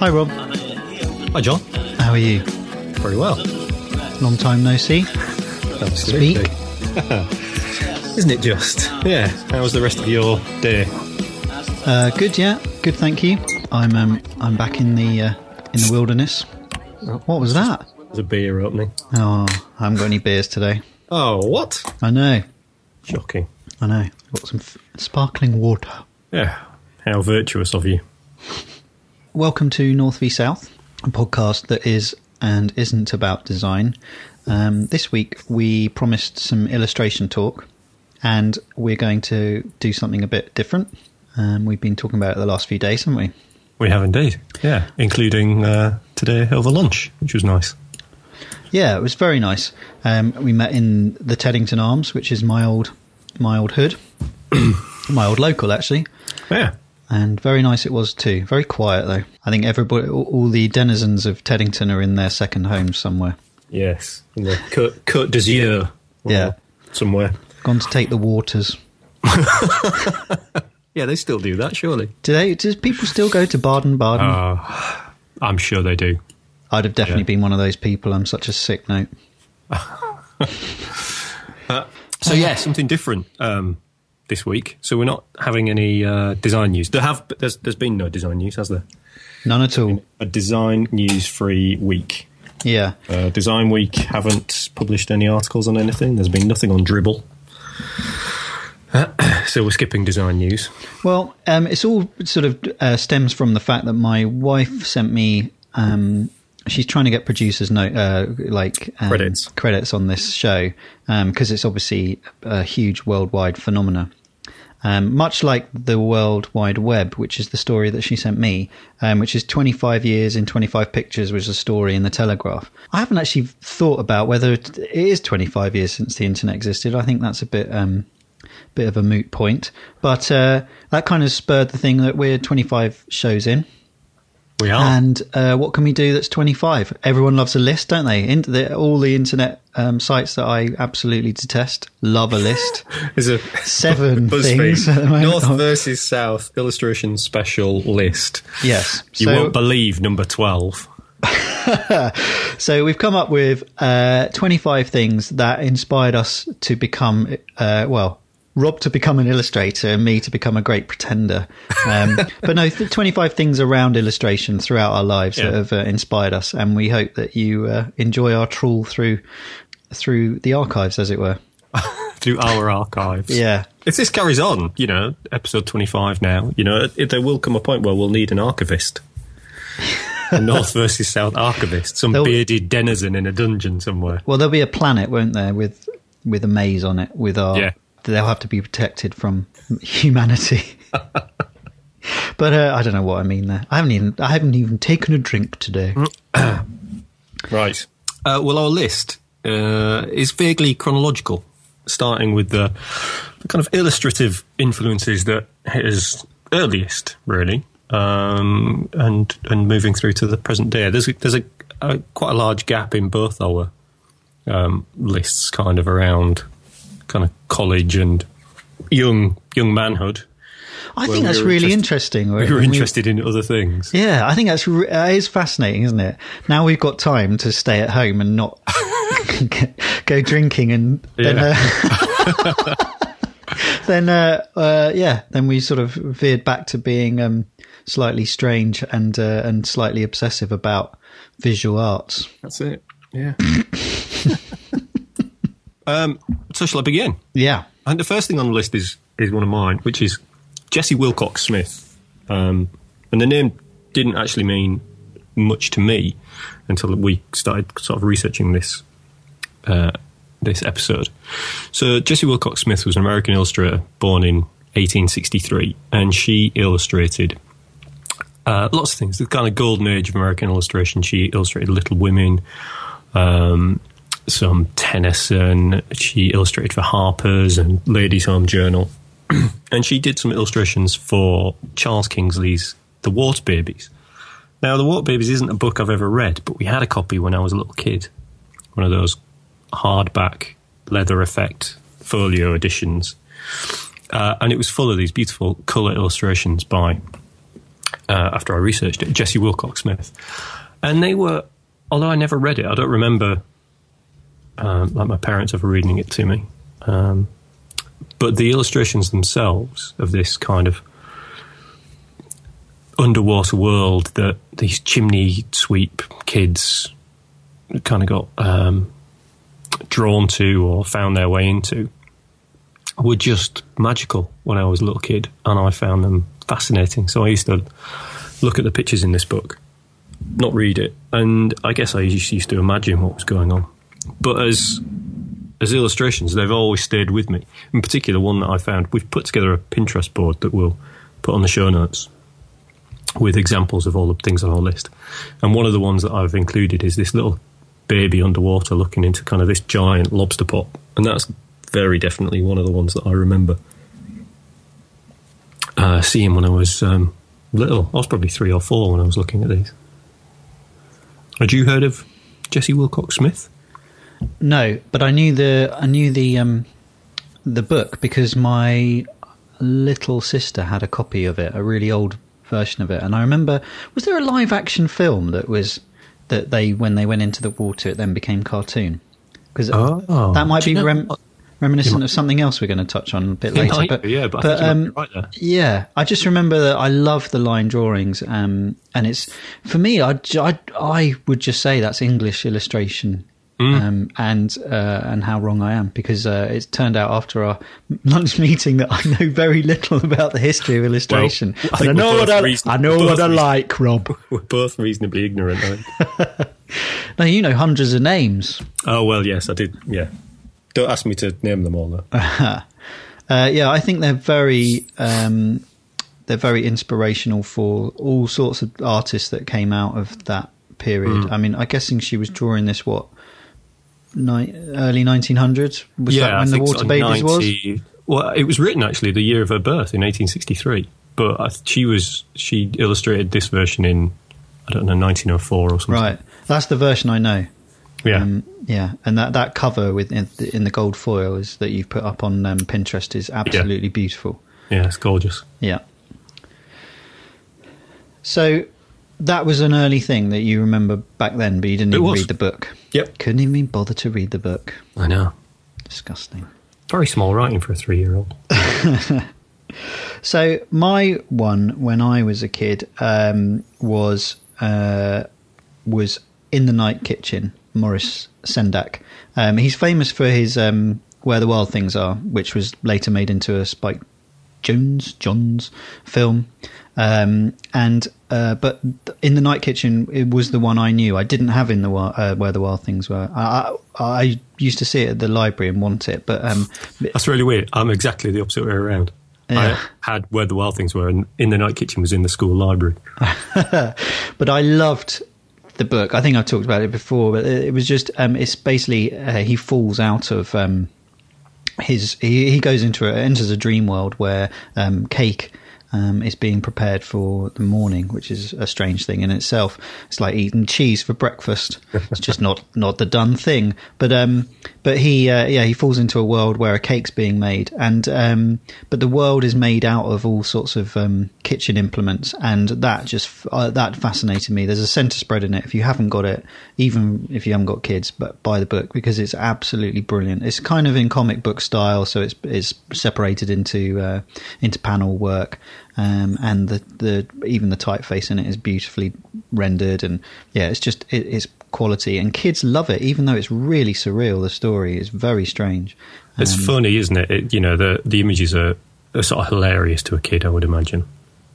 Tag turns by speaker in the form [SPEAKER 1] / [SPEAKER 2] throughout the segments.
[SPEAKER 1] Hi, Rob.
[SPEAKER 2] Hi, John.
[SPEAKER 1] How are you?
[SPEAKER 2] Very well.
[SPEAKER 1] Long time no see.
[SPEAKER 2] Absolutely. Isn't it just? Yeah. How was the rest of your day?
[SPEAKER 1] Uh, good, yeah. Good, thank you. I'm um, I'm back in the uh, in the wilderness. What was that?
[SPEAKER 2] There's a beer opening.
[SPEAKER 1] Oh, I haven't got any beers today.
[SPEAKER 2] Oh, what?
[SPEAKER 1] I know,
[SPEAKER 2] Shocking.
[SPEAKER 1] I know. Got some f- sparkling water.
[SPEAKER 2] Yeah. How virtuous of you.
[SPEAKER 1] Welcome to North v South, a podcast that is and isn't about design. Um, this week we promised some illustration talk, and we're going to do something a bit different. Um, we've been talking about it the last few days, haven't we?
[SPEAKER 2] We have indeed. Yeah. Including uh, today over lunch, which was nice.
[SPEAKER 1] Yeah, it was very nice. Um, we met in the Teddington Arms, which is my old my old hood, my old local actually,
[SPEAKER 2] Yeah.
[SPEAKER 1] And very nice it was too. Very quiet though. I think everybody, all, all the denizens of Teddington are in their second homes somewhere.
[SPEAKER 2] Yes. In the Côte, Côte d'Azur.
[SPEAKER 1] Yeah.
[SPEAKER 2] Somewhere.
[SPEAKER 1] Gone to take the waters.
[SPEAKER 2] Yeah, they still do that, surely.
[SPEAKER 1] Do they? Does people still go to Baden Baden?
[SPEAKER 2] Uh, I'm sure they do.
[SPEAKER 1] I'd have definitely
[SPEAKER 2] yeah.
[SPEAKER 1] been one of those people. I'm such a sick note.
[SPEAKER 2] So yeah, something different um, this week. So we're not having any uh, design news. There have there's there's been no design news, has there?
[SPEAKER 1] None at all.
[SPEAKER 2] A design news free week.
[SPEAKER 1] Yeah.
[SPEAKER 2] Uh, design week haven't published any articles on anything. There's been nothing on Dribbble. so we're skipping design news.
[SPEAKER 1] Well, um, it's all sort of uh, stems from the fact that my wife sent me. Um, she's trying to get producers note uh, like um,
[SPEAKER 2] Credits.
[SPEAKER 1] credits on this show because it's obviously a huge worldwide phenomena. Um, much like the World Wide Web, which is the story that she sent me, um, which is 25 years in 25 pictures, which is a story in the Telegraph. I haven't actually thought about whether it is 25 years since the internet existed. I think that's a bit um, bit of a moot point. But uh, that kind of spurred the thing that we're 25 shows in.
[SPEAKER 2] We are.
[SPEAKER 1] And uh, what can we do that's 25? Everyone loves a list, don't they? In- the, all the internet um, sites that I absolutely detest love a list.
[SPEAKER 2] There's a
[SPEAKER 1] Seven things at the.
[SPEAKER 2] North versus South illustration special list.
[SPEAKER 1] yes.
[SPEAKER 2] You
[SPEAKER 1] So-
[SPEAKER 2] won't believe number twelve.
[SPEAKER 1] So we've come up with uh, 25 things that inspired us to become, uh, well, Rob to become an illustrator and me to become a great pretender. Um, but no, th- 25 things around illustration throughout our lives
[SPEAKER 2] Yeah.
[SPEAKER 1] that have uh, inspired us. And we hope that you uh, enjoy our trawl through through the archives, as it were.
[SPEAKER 2] through our archives.
[SPEAKER 1] Yeah.
[SPEAKER 2] If this carries on, you know, episode 25 now, you know, it, there will come a point where we'll need an archivist. a North versus South archivist. Some
[SPEAKER 1] There'll-
[SPEAKER 2] bearded denizen in a dungeon somewhere.
[SPEAKER 1] Well, there'll be a planet, won't there, with with a maze on it. With our,
[SPEAKER 2] Yeah.
[SPEAKER 1] They'll have to be protected from humanity. but uh, I don't know what I mean there. I haven't even I haven't even taken a drink today.
[SPEAKER 2] Right. Uh, well, our list uh, is vaguely chronological, starting with the, the kind of illustrative influences that hit us earliest, really, um, and and moving through to the present day. There's there's a, a quite a large gap in both our um, lists, kind of around kind of college and young young manhood.
[SPEAKER 1] I think that's
[SPEAKER 2] we
[SPEAKER 1] really
[SPEAKER 2] interest-
[SPEAKER 1] interesting.
[SPEAKER 2] We were interested in other things.
[SPEAKER 1] Yeah, I think that's re- that is fascinating, isn't it? Now we've got time to stay at home and not go drinking, and then, uh, then uh, uh, yeah, then we sort of veered back to being um, slightly strange and uh, and slightly obsessive about visual arts.
[SPEAKER 2] That's it. Yeah. um, so shall I begin?
[SPEAKER 1] Yeah,
[SPEAKER 2] And the first thing on the list is is one of mine, which is Jessie Willcox Smith. Um, and the name didn't actually mean much to me until we started sort of researching this uh, this episode. So Jessie Willcox Smith was an American illustrator born in 1863, and she illustrated uh, lots of things. The kind of golden age of American illustration. She illustrated Little Women, um, some Tennyson. She illustrated for Harper's and Ladies' Home Journal, and she did some illustrations for Charles Kingsley's The Water Babies. Now, The Water Babies isn't a book I've ever read, but we had a copy when I was a little kid. One of those hardback leather effect folio editions. Uh, and it was full of these beautiful colour illustrations by uh, after I researched it, Jessie Willcox Smith, and they were. Although I never read it, I don't remember um, like my parents ever reading it to me. Um, but the illustrations themselves of this kind of underwater world that these chimney sweep kids kind of got um, drawn to or found their way into were just magical when I was a little kid, and I found them fascinating. So I used to look at the pictures in this book, not read it, and I guess I just used to imagine what was going on. But as as illustrations, they've always stayed with me. In particular, one that I found, we've put together a Pinterest board that we'll put on the show notes with examples of all the things on our list. And one of the ones that I've included is this little baby underwater looking into kind of this giant lobster pot. And that's very definitely one of the ones that I remember uh, seeing when I was um, little. I was probably three or four when I was looking at these. Had you heard of Jessie Willcox Smith?
[SPEAKER 1] No, but I knew the I knew the um, the book because my little sister had a copy of it, a really old version of it, and I remember was there a live action film that was that they when they went into the water it then became cartoon because
[SPEAKER 2] Oh.
[SPEAKER 1] that might be
[SPEAKER 2] you know
[SPEAKER 1] rem-
[SPEAKER 2] what-
[SPEAKER 1] reminiscent of something else we're going to touch on a bit later.
[SPEAKER 2] might
[SPEAKER 1] but,
[SPEAKER 2] yeah, but I think
[SPEAKER 1] um,
[SPEAKER 2] right there.
[SPEAKER 1] yeah, I just remember that I love the line drawings, um, and it's for me. I, I I would just say that's English illustration,
[SPEAKER 2] Mm.
[SPEAKER 1] um, and uh, and how wrong I am because uh, it's turned out after our lunch meeting that I know very little about the history of illustration.
[SPEAKER 2] I
[SPEAKER 1] I know what I,
[SPEAKER 2] reason-
[SPEAKER 1] I know
[SPEAKER 2] both
[SPEAKER 1] what I like, Rob.
[SPEAKER 2] We're both reasonably ignorant. I think.
[SPEAKER 1] Now you know hundreds of names.
[SPEAKER 2] oh well, yes, I did. Yeah, don't ask me to name them all though.
[SPEAKER 1] Uh, yeah, I think they're very um, they're very inspirational for all sorts of artists that came out of that period.
[SPEAKER 2] Hmm.
[SPEAKER 1] I mean, I'm guessing she was drawing this what ni- early 1900s was
[SPEAKER 2] yeah,
[SPEAKER 1] that when the Water Babies was?
[SPEAKER 2] Well, it was written actually the year of her birth in 1863, but I, she was she illustrated this version in I don't know 1904 or something.
[SPEAKER 1] Right, that's the version I know.
[SPEAKER 2] Yeah.
[SPEAKER 1] Um, yeah, and that, that cover with in the, in the gold foil is that you've put up on um, Pinterest is absolutely beautiful.
[SPEAKER 2] yeah, it's gorgeous.
[SPEAKER 1] Yeah. So that was an early thing that you remember back then, but you didn't
[SPEAKER 2] It
[SPEAKER 1] even
[SPEAKER 2] was.
[SPEAKER 1] read the book.
[SPEAKER 2] Yep.
[SPEAKER 1] Couldn't even bother to read the book.
[SPEAKER 2] I know.
[SPEAKER 1] Disgusting.
[SPEAKER 2] Very small writing for a three-year-old.
[SPEAKER 1] So my one when I was a kid um, was uh, was in the night kitchen. Maurice Sendak. Um, he's famous for his um, Where the Wild Things Are, which was later made into a Spike Jonze Johns film. Um, and uh, but in the night kitchen, it was the one I knew. I didn't have in the uh, Where the Wild Things Were. I, I, I used to see it at the library and want it, but um,
[SPEAKER 2] That's really weird. I'm exactly the opposite way around.
[SPEAKER 1] Yeah.
[SPEAKER 2] I had where the wild things were, and in the night kitchen was in the school library.
[SPEAKER 1] but I loved the book. I think I've talked about it before, but it was just um, it's basically uh, he falls out of um, his he, he goes into a, enters a dream world where um, cake. Um, is being prepared for the morning, which is a strange thing in itself. It's like eating cheese for breakfast. It's just not not the done thing. But um, but he uh, yeah he falls into a world where a cake's being made, and um, but the world is made out of all sorts of um, kitchen implements, and that just uh, that fascinated me. There's a centre spread in it. If you haven't got it, even if you haven't got kids, but buy the book because it's absolutely brilliant. It's kind of in comic book style, so it's it's separated into uh, into panel work. Um, and the, the even the typeface in it is beautifully rendered, and yeah, it's just it, it's quality, and kids love it, even though it's really surreal. The story is very strange.
[SPEAKER 2] It's
[SPEAKER 1] Um,
[SPEAKER 2] funny, isn't it? it? You know, the the images are, are sort of hilarious to a kid, I would imagine.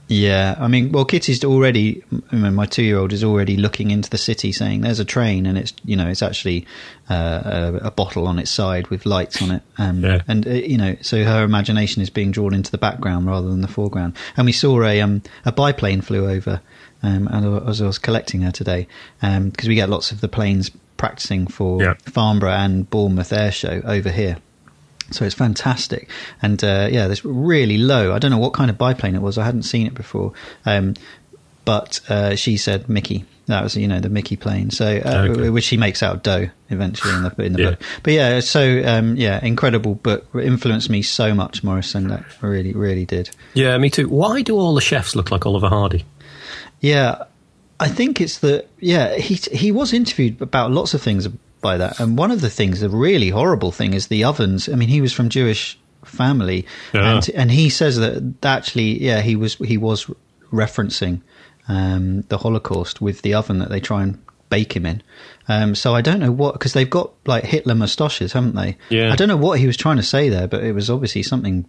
[SPEAKER 1] Yeah, I mean, well, Kitty's already. I mean, my two-year-old is already looking into the city, saying, "There's a train," and it's you know, it's actually uh, a, a bottle on its side with lights on it, um,
[SPEAKER 2] Yeah.
[SPEAKER 1] and uh, you know, so her imagination is being drawn into the background rather than the foreground. And we saw a um, a biplane flew over, um, and I- as I was collecting her today, because we get lots of the planes practicing for
[SPEAKER 2] Yeah.
[SPEAKER 1] Farnborough and Bournemouth Air Show over here. So it's fantastic, and uh, yeah, this really low. I don't know what kind of biplane it was. I hadn't seen it before, um, but uh, she said Mickey. That was you know the Mickey plane. So uh,
[SPEAKER 2] Okay.
[SPEAKER 1] which she makes out of dough eventually in the in the
[SPEAKER 2] Yeah.
[SPEAKER 1] book. But yeah, so um, yeah, incredible book. Influenced me so much, Maurice, and that really really did.
[SPEAKER 2] Yeah, me too. Why do all the chefs look like Oliver Hardy?
[SPEAKER 1] Yeah, I think it's the yeah he he was interviewed about lots of things by that, and one of the things, the really horrible thing, is the ovens. I mean, he was from Jewish family,
[SPEAKER 2] Yeah.
[SPEAKER 1] and and he says that actually, yeah, he was he was referencing um, the Holocaust with the oven that they try and bake him in. Um, so I don't know what because they've got like Hitler moustaches, haven't they?
[SPEAKER 2] Yeah.
[SPEAKER 1] I don't know what he was trying to say there, but it was obviously something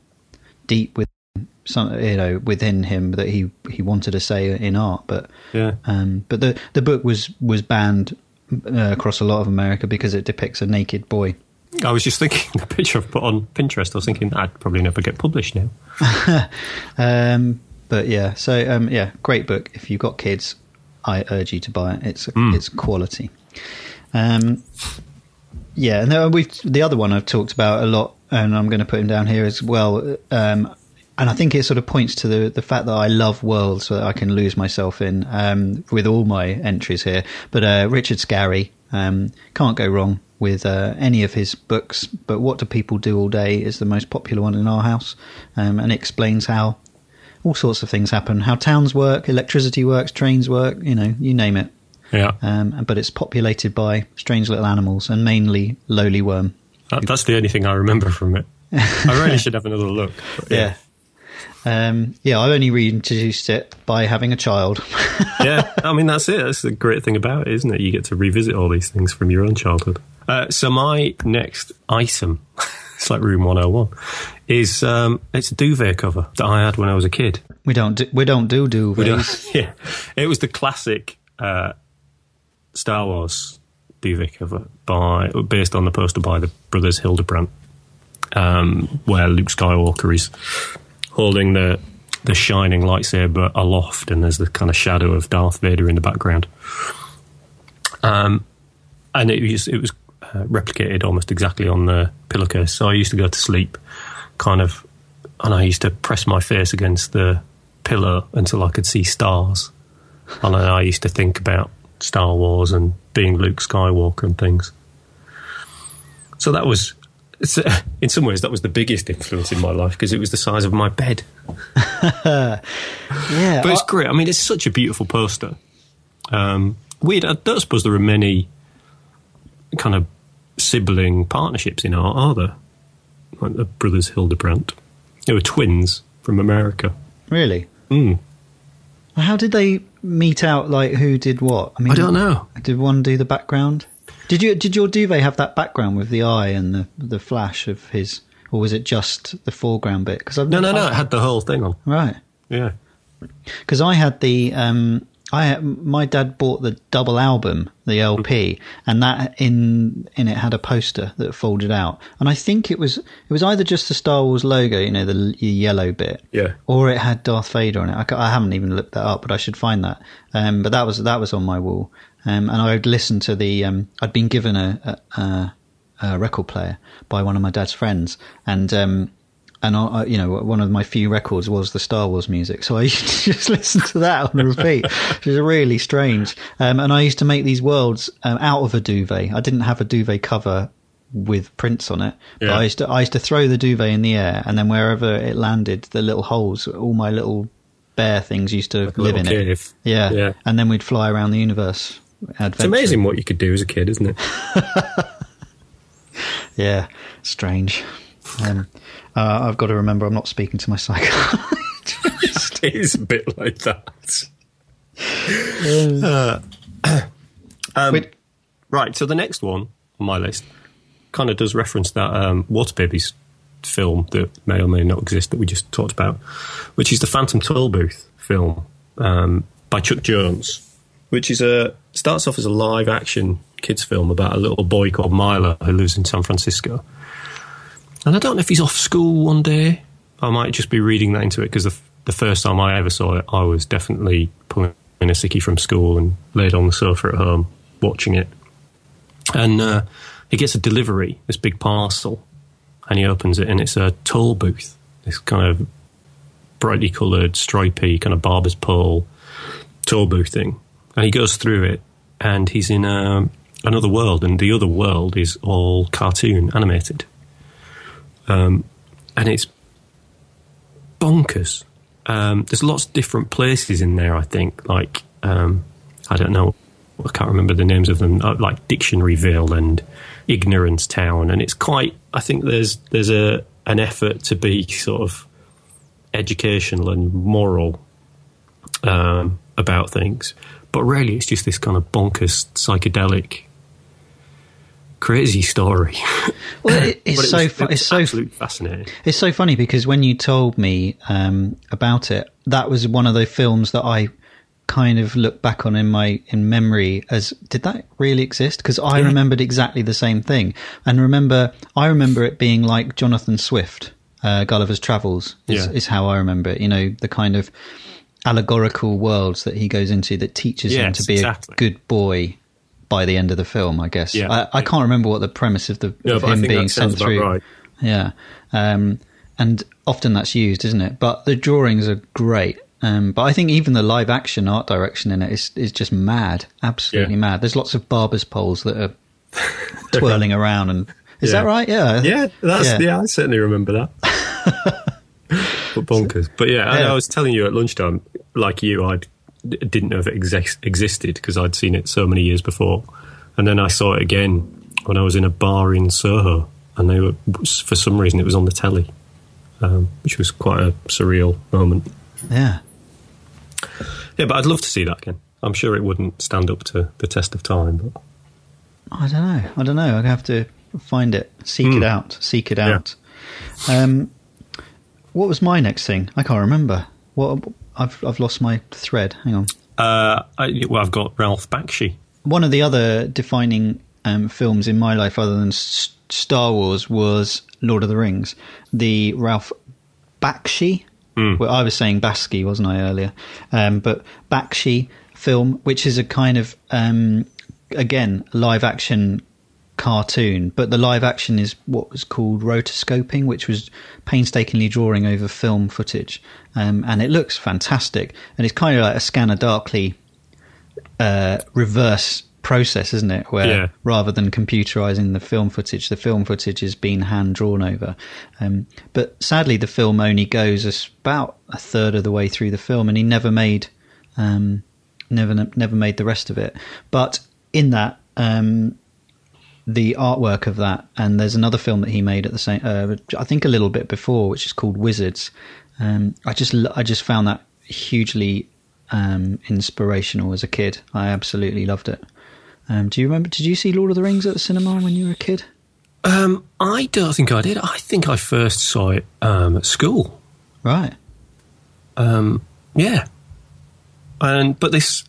[SPEAKER 1] deep with some you know within him that he he wanted to say in art, but.
[SPEAKER 2] Yeah.
[SPEAKER 1] Um, but the the book was was banned uh, across a lot of America because it depicts a naked boy.
[SPEAKER 2] I was just thinking the picture I've put on Pinterest. I was thinking I'd probably never get published now.
[SPEAKER 1] Um, but yeah, so um, yeah, great book. If you've got kids, I urge you to buy it. It's it's quality. Um, yeah, and we've the other one I've talked about a lot, and I'm going to put him down here as well. Um, and I think it sort of points to the the fact that I love worlds that I can lose myself in um, with all my entries here. But uh, Richard Scarry um, can't go wrong with uh, any of his books. But what do people do all day is the most popular one in our house, um, and it explains how all sorts of things happen, how towns work, electricity works, trains work, you know, you name it.
[SPEAKER 2] Yeah.
[SPEAKER 1] Um, but it's populated by strange little animals and mainly lowly worm.
[SPEAKER 2] That, that's the only thing I remember from it. I really should have another look. but
[SPEAKER 1] Yeah. Um, yeah, I only reintroduced it by having a child.
[SPEAKER 2] yeah, I mean that's it. That's the great thing about it, isn't it? You get to revisit all these things from your own childhood. Uh, so my next item, it's like Room One Hundred One, is um, it's a duvet cover that I had when I was a kid.
[SPEAKER 1] we don't do, we don't do duvets.
[SPEAKER 2] We don't- yeah, it was the classic uh, Star Wars duvet cover by based on the poster by the brothers Hildebrandt, um, where Luke Skywalker is holding the the shining lightsaber aloft, and there's the kind of shadow of Darth Vader in the background. Um, and it was it was uh, replicated almost exactly on the pillowcase. So I used to go to sleep, kind of, and I used to press my face against the pillow until I could see stars. And I used to think about Star Wars and being Luke Skywalker and things. So that was, it's, uh, in some ways, that was the biggest influence in my life because it was the size of my bed.
[SPEAKER 1] yeah,
[SPEAKER 2] But it's great. I mean, it's such a beautiful poster. Um, weird. I don't suppose there are many kind of sibling partnerships in art, are there? Like the brothers Hildebrandt. They were twins from America.
[SPEAKER 1] really.
[SPEAKER 2] Mm.
[SPEAKER 1] How did they meet out? Like who did what? I mean,
[SPEAKER 2] I don't know.
[SPEAKER 1] Did one do the background? Did you did your duvet have that background with the eye and the the flash of his, or was it just the foreground bit? Because
[SPEAKER 2] No, no, no. It had the whole thing on.
[SPEAKER 1] right.
[SPEAKER 2] Yeah.
[SPEAKER 1] because I had the um, I my dad bought the double album, the LP, and that in in it had a poster that folded out, and I think it was it was either just the Star Wars logo, you know, the yellow bit,
[SPEAKER 2] Yeah.
[SPEAKER 1] or it had Darth Vader on it. I, I haven't even looked that up, but I should find that. Um, but that was that was on my wall, um, and I would listen to the. Um, I'd been given a, a, a, a record player by one of my dad's friends, and um, and I, I- you know one of my few records was the Star Wars music, so I used to just listen to that on repeat, which is really strange. Um, and I used to make these worlds um, out of a duvet. I didn't have a duvet cover with prints on it, but
[SPEAKER 2] Yeah.
[SPEAKER 1] I used to I used to throw the duvet in the air, and then wherever it landed, the little holes, all my little bear things used to
[SPEAKER 2] Like
[SPEAKER 1] live in
[SPEAKER 2] little
[SPEAKER 1] it. Yeah.
[SPEAKER 2] Yeah.
[SPEAKER 1] and then we'd fly around the universe.
[SPEAKER 2] It's amazing what you could do as a kid, isn't it?
[SPEAKER 1] Yeah, strange. Um, uh, I've got to remember I'm not speaking to my psychiatrist.
[SPEAKER 2] it is a bit like that. Uh, um,
[SPEAKER 1] Wait.
[SPEAKER 2] right, so the next one on my list kind of does reference that um, Water Babies film that may or may not exist that we just talked about, which is the Phantom Tollbooth film um, by Chuck Jones, which is a starts off as a live action kids film about a little boy called Milo who lives in San Francisco. And I don't know if he's off school one day. I might just be reading that into it because the, the first time I ever saw it, I was definitely pulling a sickie from school and laid on the sofa at home watching it. And uh, he gets a delivery, this big parcel, and he opens it, and it's a toll booth, this kind of brightly coloured, stripy, kind of barber's pole toll booth thing. And he goes through it, and he's in um another world, and the other world is all cartoon animated. Um, and it's bonkers. um, there's lots of different places in there. I think, like um, I don't know, I can't remember the names of them, uh, like Dictionaryville and Ignorance Town, and it's quite. I think there's there's a an effort to be sort of educational and moral um, about things, but really it's just this kind of bonkers psychedelic crazy story.
[SPEAKER 1] Well, it, it's so
[SPEAKER 2] was-
[SPEAKER 1] fu- it's so
[SPEAKER 2] absolutely fascinating.
[SPEAKER 1] It's so funny because when you told me um, about it, that was one of the films that I kind of look back on in my in memory as did that really exist? Because I
[SPEAKER 2] Yeah.
[SPEAKER 1] remembered exactly the same thing, and remember I remember it being like Jonathan Swift, uh, Gulliver's Travels is,
[SPEAKER 2] Yeah.
[SPEAKER 1] is how I remember it. You know the kind of allegorical worlds that he goes into that teaches him to be
[SPEAKER 2] exactly.
[SPEAKER 1] a good boy. By the end of the film, I guess.
[SPEAKER 2] Yeah.
[SPEAKER 1] I, I can't remember what the premise of the
[SPEAKER 2] No,
[SPEAKER 1] of him being sent through.
[SPEAKER 2] right.
[SPEAKER 1] Yeah. Um, and often that's used, isn't it? But the drawings are great. Um, but I think even the live action art direction in it is, is just mad. Absolutely
[SPEAKER 2] Yeah.
[SPEAKER 1] mad. There's lots of barber's poles that are twirling around. And is
[SPEAKER 2] Yeah.
[SPEAKER 1] that right? Yeah.
[SPEAKER 2] Yeah, that's
[SPEAKER 1] Yeah.
[SPEAKER 2] yeah. I certainly remember that. but bonkers. But yeah,
[SPEAKER 1] Yeah.
[SPEAKER 2] I was telling you at lunchtime, like you, Didn't know if it exis- existed because I'd seen it so many years before, and then I saw it again when I was in a bar in Soho, and they were for some reason it was on the telly, um, which was quite a surreal moment.
[SPEAKER 1] Yeah.
[SPEAKER 2] Yeah, but I'd love to see that again. I'm sure it wouldn't stand up to the test of time. But
[SPEAKER 1] I don't know. I don't know. I'd have to find it, seek
[SPEAKER 2] Hmm.
[SPEAKER 1] it out, seek it out. Um, what was my next thing? I can't remember. What I've I've lost my thread. Hang on.
[SPEAKER 2] uh, I, well, I've got Ralph Bakshi.
[SPEAKER 1] one of the other defining um, films in my life, other than S- Star Wars, was Lord of the Rings. The Ralph Bakshi. Well, I was saying Basky, wasn't I earlier? Um, but Bakshi film, which is a kind of um, again live action cartoon, but the live action is what was called rotoscoping, which was painstakingly drawing over film footage, um, and it looks fantastic. And it's kind of like a Scanner Darkly uh, reverse process, isn't it? Where
[SPEAKER 2] Yeah.
[SPEAKER 1] rather than computerizing the film footage, the film footage is being hand drawn over. Um, but sadly, the film only goes about a third of the way through the film, and he never made um, never never made the rest of it. But in that. Um, the artwork of that, and there's another film that he made at the same, uh, I think a little bit before, which is called Wizards. Um, I just, I just found that hugely um, inspirational as a kid. I absolutely loved it. Um, do you remember? Did you see Lord of the Rings at the cinema when you were a kid?
[SPEAKER 2] Um, I don't think I did. I think I first saw it um, at school.
[SPEAKER 1] Right.
[SPEAKER 2] Um, yeah, and but this,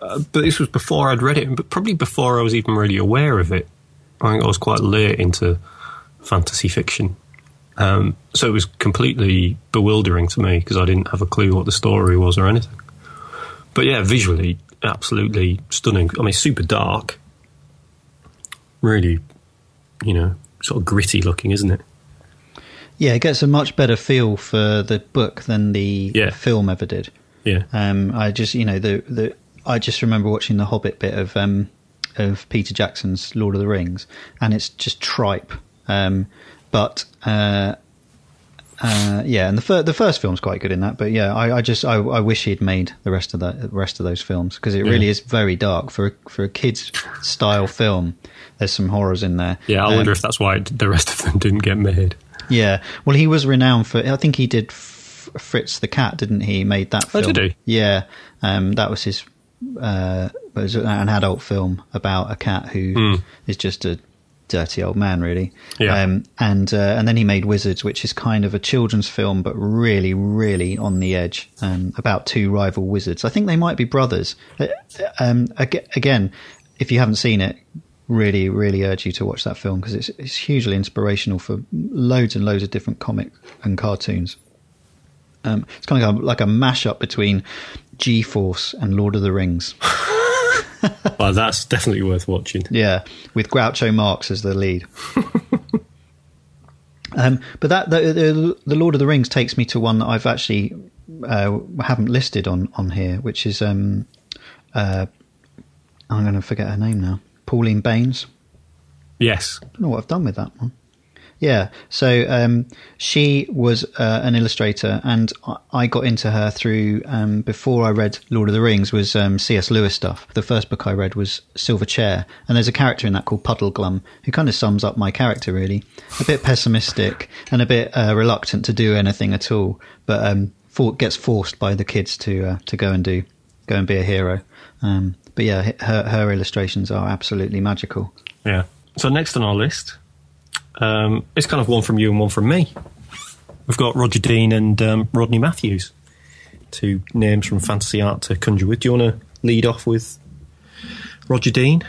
[SPEAKER 2] uh, but this was before I'd read it, but probably before I was even really aware of it. I think I was quite late into fantasy fiction, um, so it was completely bewildering to me because I didn't have a clue what the story was or anything. But yeah, visually, absolutely stunning. I mean, super dark, really, you know, sort of gritty looking, isn't it?
[SPEAKER 1] Yeah, it gets a much better feel for the book than the
[SPEAKER 2] Yeah.
[SPEAKER 1] film ever did.
[SPEAKER 2] Yeah,
[SPEAKER 1] Um, I just, you know, the the I just remember watching the Hobbit bit of um, of Peter Jackson's Lord of the Rings, and it's just tripe. Um, but uh, uh, yeah, and the fir- the first film's quite good in that. But yeah, I, I just I, I wish he'd made the rest of the, the rest of those films because it really
[SPEAKER 2] Yeah.
[SPEAKER 1] is very dark for a, for a kids style film. There's some horrors in there.
[SPEAKER 2] yeah. I
[SPEAKER 1] Um,
[SPEAKER 2] wonder if that's why the rest of them didn't get made.
[SPEAKER 1] yeah. Well, he was renowned for. I think he did F- Fritz the Cat, didn't he? He Made that
[SPEAKER 2] Oh,
[SPEAKER 1] film.
[SPEAKER 2] did he?
[SPEAKER 1] Yeah. Um, that was his. Uh, it was an adult film about a cat who is just a dirty old man, really.
[SPEAKER 2] Yeah.
[SPEAKER 1] Um, and uh, and then he made Wizards, which is kind of a children's film, but really, really on the edge. Um, about two rival wizards. I think they might be brothers. Uh, Um, again, if you haven't seen it, really, really urge you to watch that film because it's it's hugely inspirational for loads and loads of different comics and cartoons. Um, it's kind of like a mashup between G Force and Lord of the Rings.
[SPEAKER 2] Well, that's definitely worth watching.
[SPEAKER 1] Yeah, with Groucho Marx as the lead. um, but that the, the, the Lord of the Rings takes me to one that I've actually uh, haven't listed on on here, which is um, uh, I'm going to forget her name now. Pauline Baynes.
[SPEAKER 2] Yes.
[SPEAKER 1] I don't know what I've done with that one. Yeah. So um, she was uh, an illustrator, and I- got into her through um, before I read Lord of the Rings was um, C.S. Lewis stuff. The first book I read was Silver Chair, and there's a character in that called Puddleglum who kind of sums up my character really. A bit pessimistic and a bit uh, reluctant to do anything at all, but um, for- gets forced by the kids to uh, to go and do go and be a hero. Um, but yeah, her her illustrations are absolutely magical.
[SPEAKER 2] Yeah. So next on our list, um, it's kind of one from you and one from me. We've got Roger Dean and um, Rodney Matthews, two names from fantasy art to conjure with. Do you want to lead off with Roger Dean?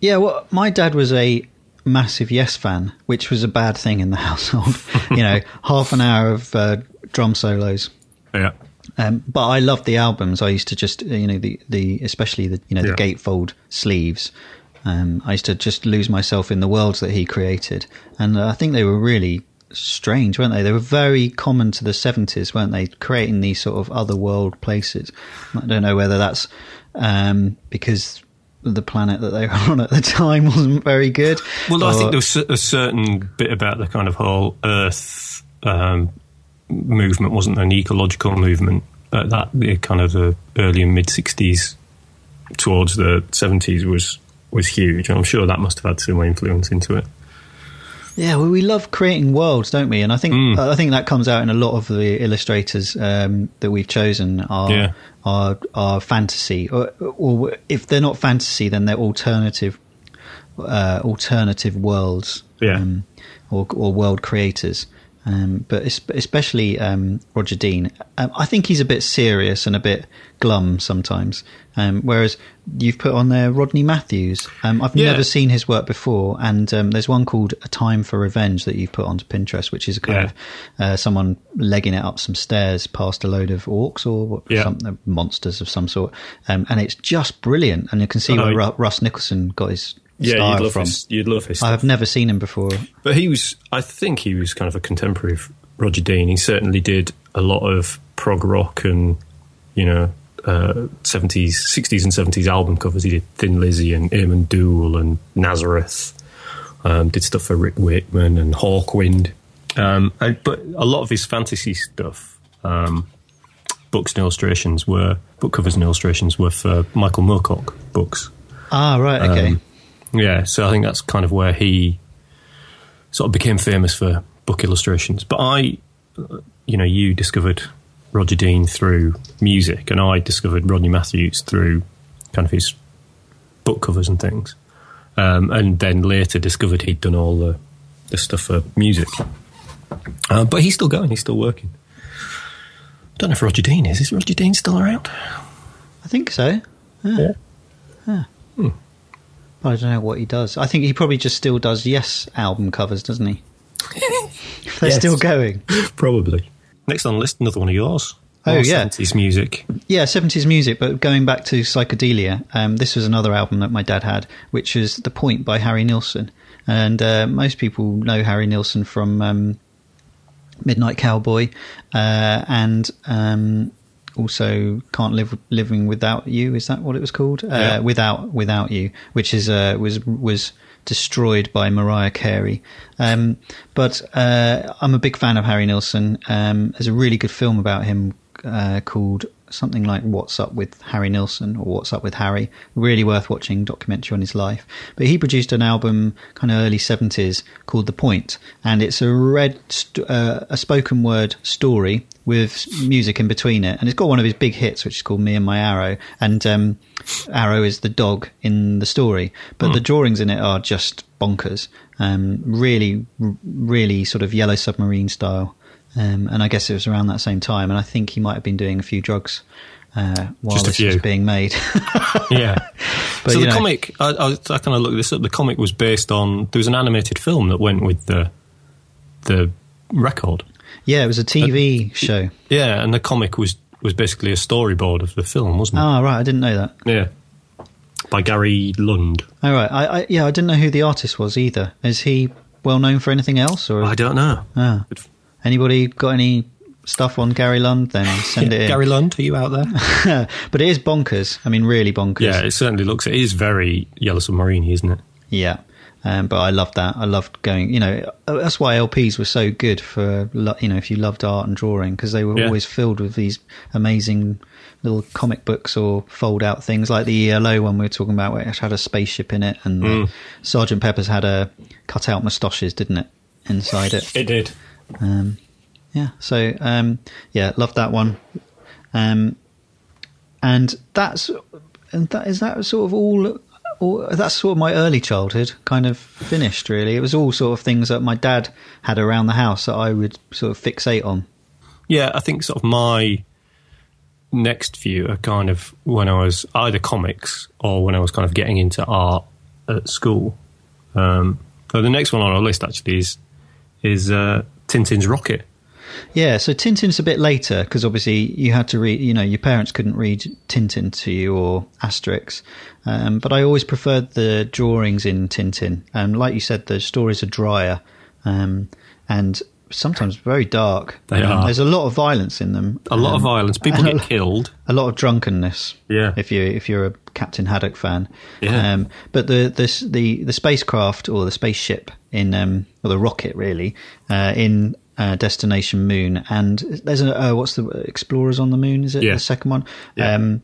[SPEAKER 1] Yeah, well, my dad was a massive Yes fan, which was a bad thing in the household. you know, half an hour of uh, drum solos.
[SPEAKER 2] Yeah.
[SPEAKER 1] Um, but I loved the albums. I used to just, you know, the, the especially the you know
[SPEAKER 2] Yeah.
[SPEAKER 1] the gatefold sleeves. Um, I used to just lose myself in the worlds that he created, and I think they were really strange, weren't they? They were very common to the seventies, weren't they? Creating these sort of other world places. I don't know whether that's um, because the planet that they were on at the time wasn't very good.
[SPEAKER 2] Well, I think there was a certain bit about the kind of whole Earth um, movement wasn't an ecological movement at that the kind of the early and mid '60s towards the '70s was was huge. And I'm sure that must have had some influence into it.
[SPEAKER 1] Yeah, well, we love creating worlds, don't we? And I think
[SPEAKER 2] Mm.
[SPEAKER 1] I think that comes out in a lot of the illustrators um, that we've chosen are
[SPEAKER 2] Yeah.
[SPEAKER 1] are are fantasy, or, or if they're not fantasy, then they're alternative uh, alternative worlds,
[SPEAKER 2] Yeah.
[SPEAKER 1] um, or or world creators. Um, but especially um, Roger Dean, um, I think he's a bit serious and a bit glum sometimes. Um, whereas you've put on there Rodney Matthews. Um, I've
[SPEAKER 2] Yeah.
[SPEAKER 1] never seen his work before, and um, there's one called "A Time for Revenge" that you've put onto Pinterest, which is a kind
[SPEAKER 2] Yeah.
[SPEAKER 1] of uh, someone legging it up some stairs past a load of orcs or what-
[SPEAKER 2] Yeah.
[SPEAKER 1] some, uh, monsters of some sort, um, and it's just brilliant. And you can see
[SPEAKER 2] Oh,
[SPEAKER 1] where Russ Nicholson got his
[SPEAKER 2] Yeah, you'd love
[SPEAKER 1] from.
[SPEAKER 2] his. You'd love his.
[SPEAKER 1] I have never seen him before.
[SPEAKER 2] But he was, I think he was kind of a contemporary of Roger Dean. He certainly did a lot of prog rock and, you know, uh, 70s, 60s and 70s album covers. He did Thin Lizzy and Amon Düül and Nazareth. Um, did stuff for Rick Wakeman and Hawkwind. Um, and, but a lot of his fantasy stuff, um, books and illustrations were, book covers and illustrations were for Michael Moorcock books.
[SPEAKER 1] Ah, right, okay.
[SPEAKER 2] Um, Yeah, so I think that's kind of where he sort of became famous for book illustrations. But I, uh, you know, you discovered Roger Dean through music, and I discovered Rodney Matthews through kind of his book covers and things. Um, and then later discovered he'd done all the, the stuff for music. Uh, but he's still going, he's still working. I don't know if Roger Dean is. Is Roger Dean still around?
[SPEAKER 1] I think so.
[SPEAKER 2] Yeah.
[SPEAKER 1] But I don't know what he does. I think he probably just still does Yes album covers, doesn't he? They're
[SPEAKER 2] Yes.
[SPEAKER 1] still going.
[SPEAKER 2] Probably. Next on the list, another one of yours.
[SPEAKER 1] Oh,
[SPEAKER 2] More
[SPEAKER 1] yeah.
[SPEAKER 2] 70s music.
[SPEAKER 1] Yeah, 70s music, but going back to Psychedelia, um, this was another album that my dad had, which is The Point by Harry Nilsson. And uh, most people know Harry Nilsson from um, Midnight Cowboy uh, and um, also Can't Live Living Without You. Is that what it was called? Uh,
[SPEAKER 2] Yeah.
[SPEAKER 1] Without Without You, which is uh, was was destroyed by Mariah Carey. Um, but uh, I'm a big fan of Harry Nilsson. Um, there's a really good film about him uh, called something like "What's Up with Harry Nilsson" or "What's Up with Harry." Really worth watching documentary on his life. But he produced an album kind of early '70s called "The Point," and it's a read st- uh, a spoken word story with music in between it, and it's got one of his big hits, which is called "Me and My Arrow," and um, Arrow is the dog in the story, but the drawings in it are just bonkers. Um, really, really sort of yellow submarine style. Um, and I guess it was around that same time, and I think he might have been doing a few drugs uh, while
[SPEAKER 2] Just a
[SPEAKER 1] this was being made.
[SPEAKER 2] Yeah.
[SPEAKER 1] But,
[SPEAKER 2] so the
[SPEAKER 1] know-
[SPEAKER 2] comic, I, I, I kind of looked this up. The comic was based on there was an animated film that went with the the record.
[SPEAKER 1] yeah, it was a TV show.
[SPEAKER 2] Yeah, and the comic was was basically a storyboard of the film, wasn't it?
[SPEAKER 1] Ah, right, I didn't know that.
[SPEAKER 2] Yeah. By Gary Lund.
[SPEAKER 1] All right, I, I, yeah, I didn't know who the artist was either. Is he well known for anything else, or
[SPEAKER 2] I don't know.
[SPEAKER 1] ah. Anybody got any stuff on Gary Lund? Then send it in.
[SPEAKER 2] Gary Lund, are you out there?
[SPEAKER 1] but it is bonkers. I mean, really bonkers.
[SPEAKER 2] yeah, it certainly looks. It is very Yellow Submarine, isn't it?
[SPEAKER 1] Yeah. Um, but I loved that. I loved going. You know, that's why LPs were so good for you know if you loved art and drawing because they were
[SPEAKER 2] Yeah.
[SPEAKER 1] always filled with these amazing little comic books or fold out things like the ELO one we were talking about, which had a spaceship in it, and uh, Sergeant Pepper's had a cut out moustaches, didn't it? Inside it.
[SPEAKER 2] It did.
[SPEAKER 1] Um, yeah. So um, yeah, love that one. Um, and that's and that is that sort of all. that's sort of my early childhood kind of finished. Really, it was all sort of things that my dad had around the house that I would sort of fixate on.
[SPEAKER 2] Yeah, I think sort of my next few are kind of when I was either comics or when I was kind of getting into art at school. Um, so the next one on our list actually is is uh, Tintin's Rocket.
[SPEAKER 1] Yeah, so Tintin's a bit later because obviously you had to read, you know, your parents couldn't read Tintin to you or Asterix. Um, but I always preferred the drawings in Tintin. Um, like you said, the stories are drier um, and sometimes very dark.
[SPEAKER 2] They
[SPEAKER 1] Um,
[SPEAKER 2] are.
[SPEAKER 1] There's a lot of violence in them.
[SPEAKER 2] A lot of
[SPEAKER 1] Um,
[SPEAKER 2] violence. People get killed.
[SPEAKER 1] a lot of drunkenness.
[SPEAKER 2] Yeah.
[SPEAKER 1] if you if you're a Captain Haddock fan.
[SPEAKER 2] Yeah.
[SPEAKER 1] Um, but the this the the spacecraft or the spaceship in um or the rocket really uh, in uh, Destination Moon and there's a uh, what's the Explorers on the Moon is it
[SPEAKER 2] Yeah.
[SPEAKER 1] the second one?
[SPEAKER 2] Yeah.
[SPEAKER 1] Um,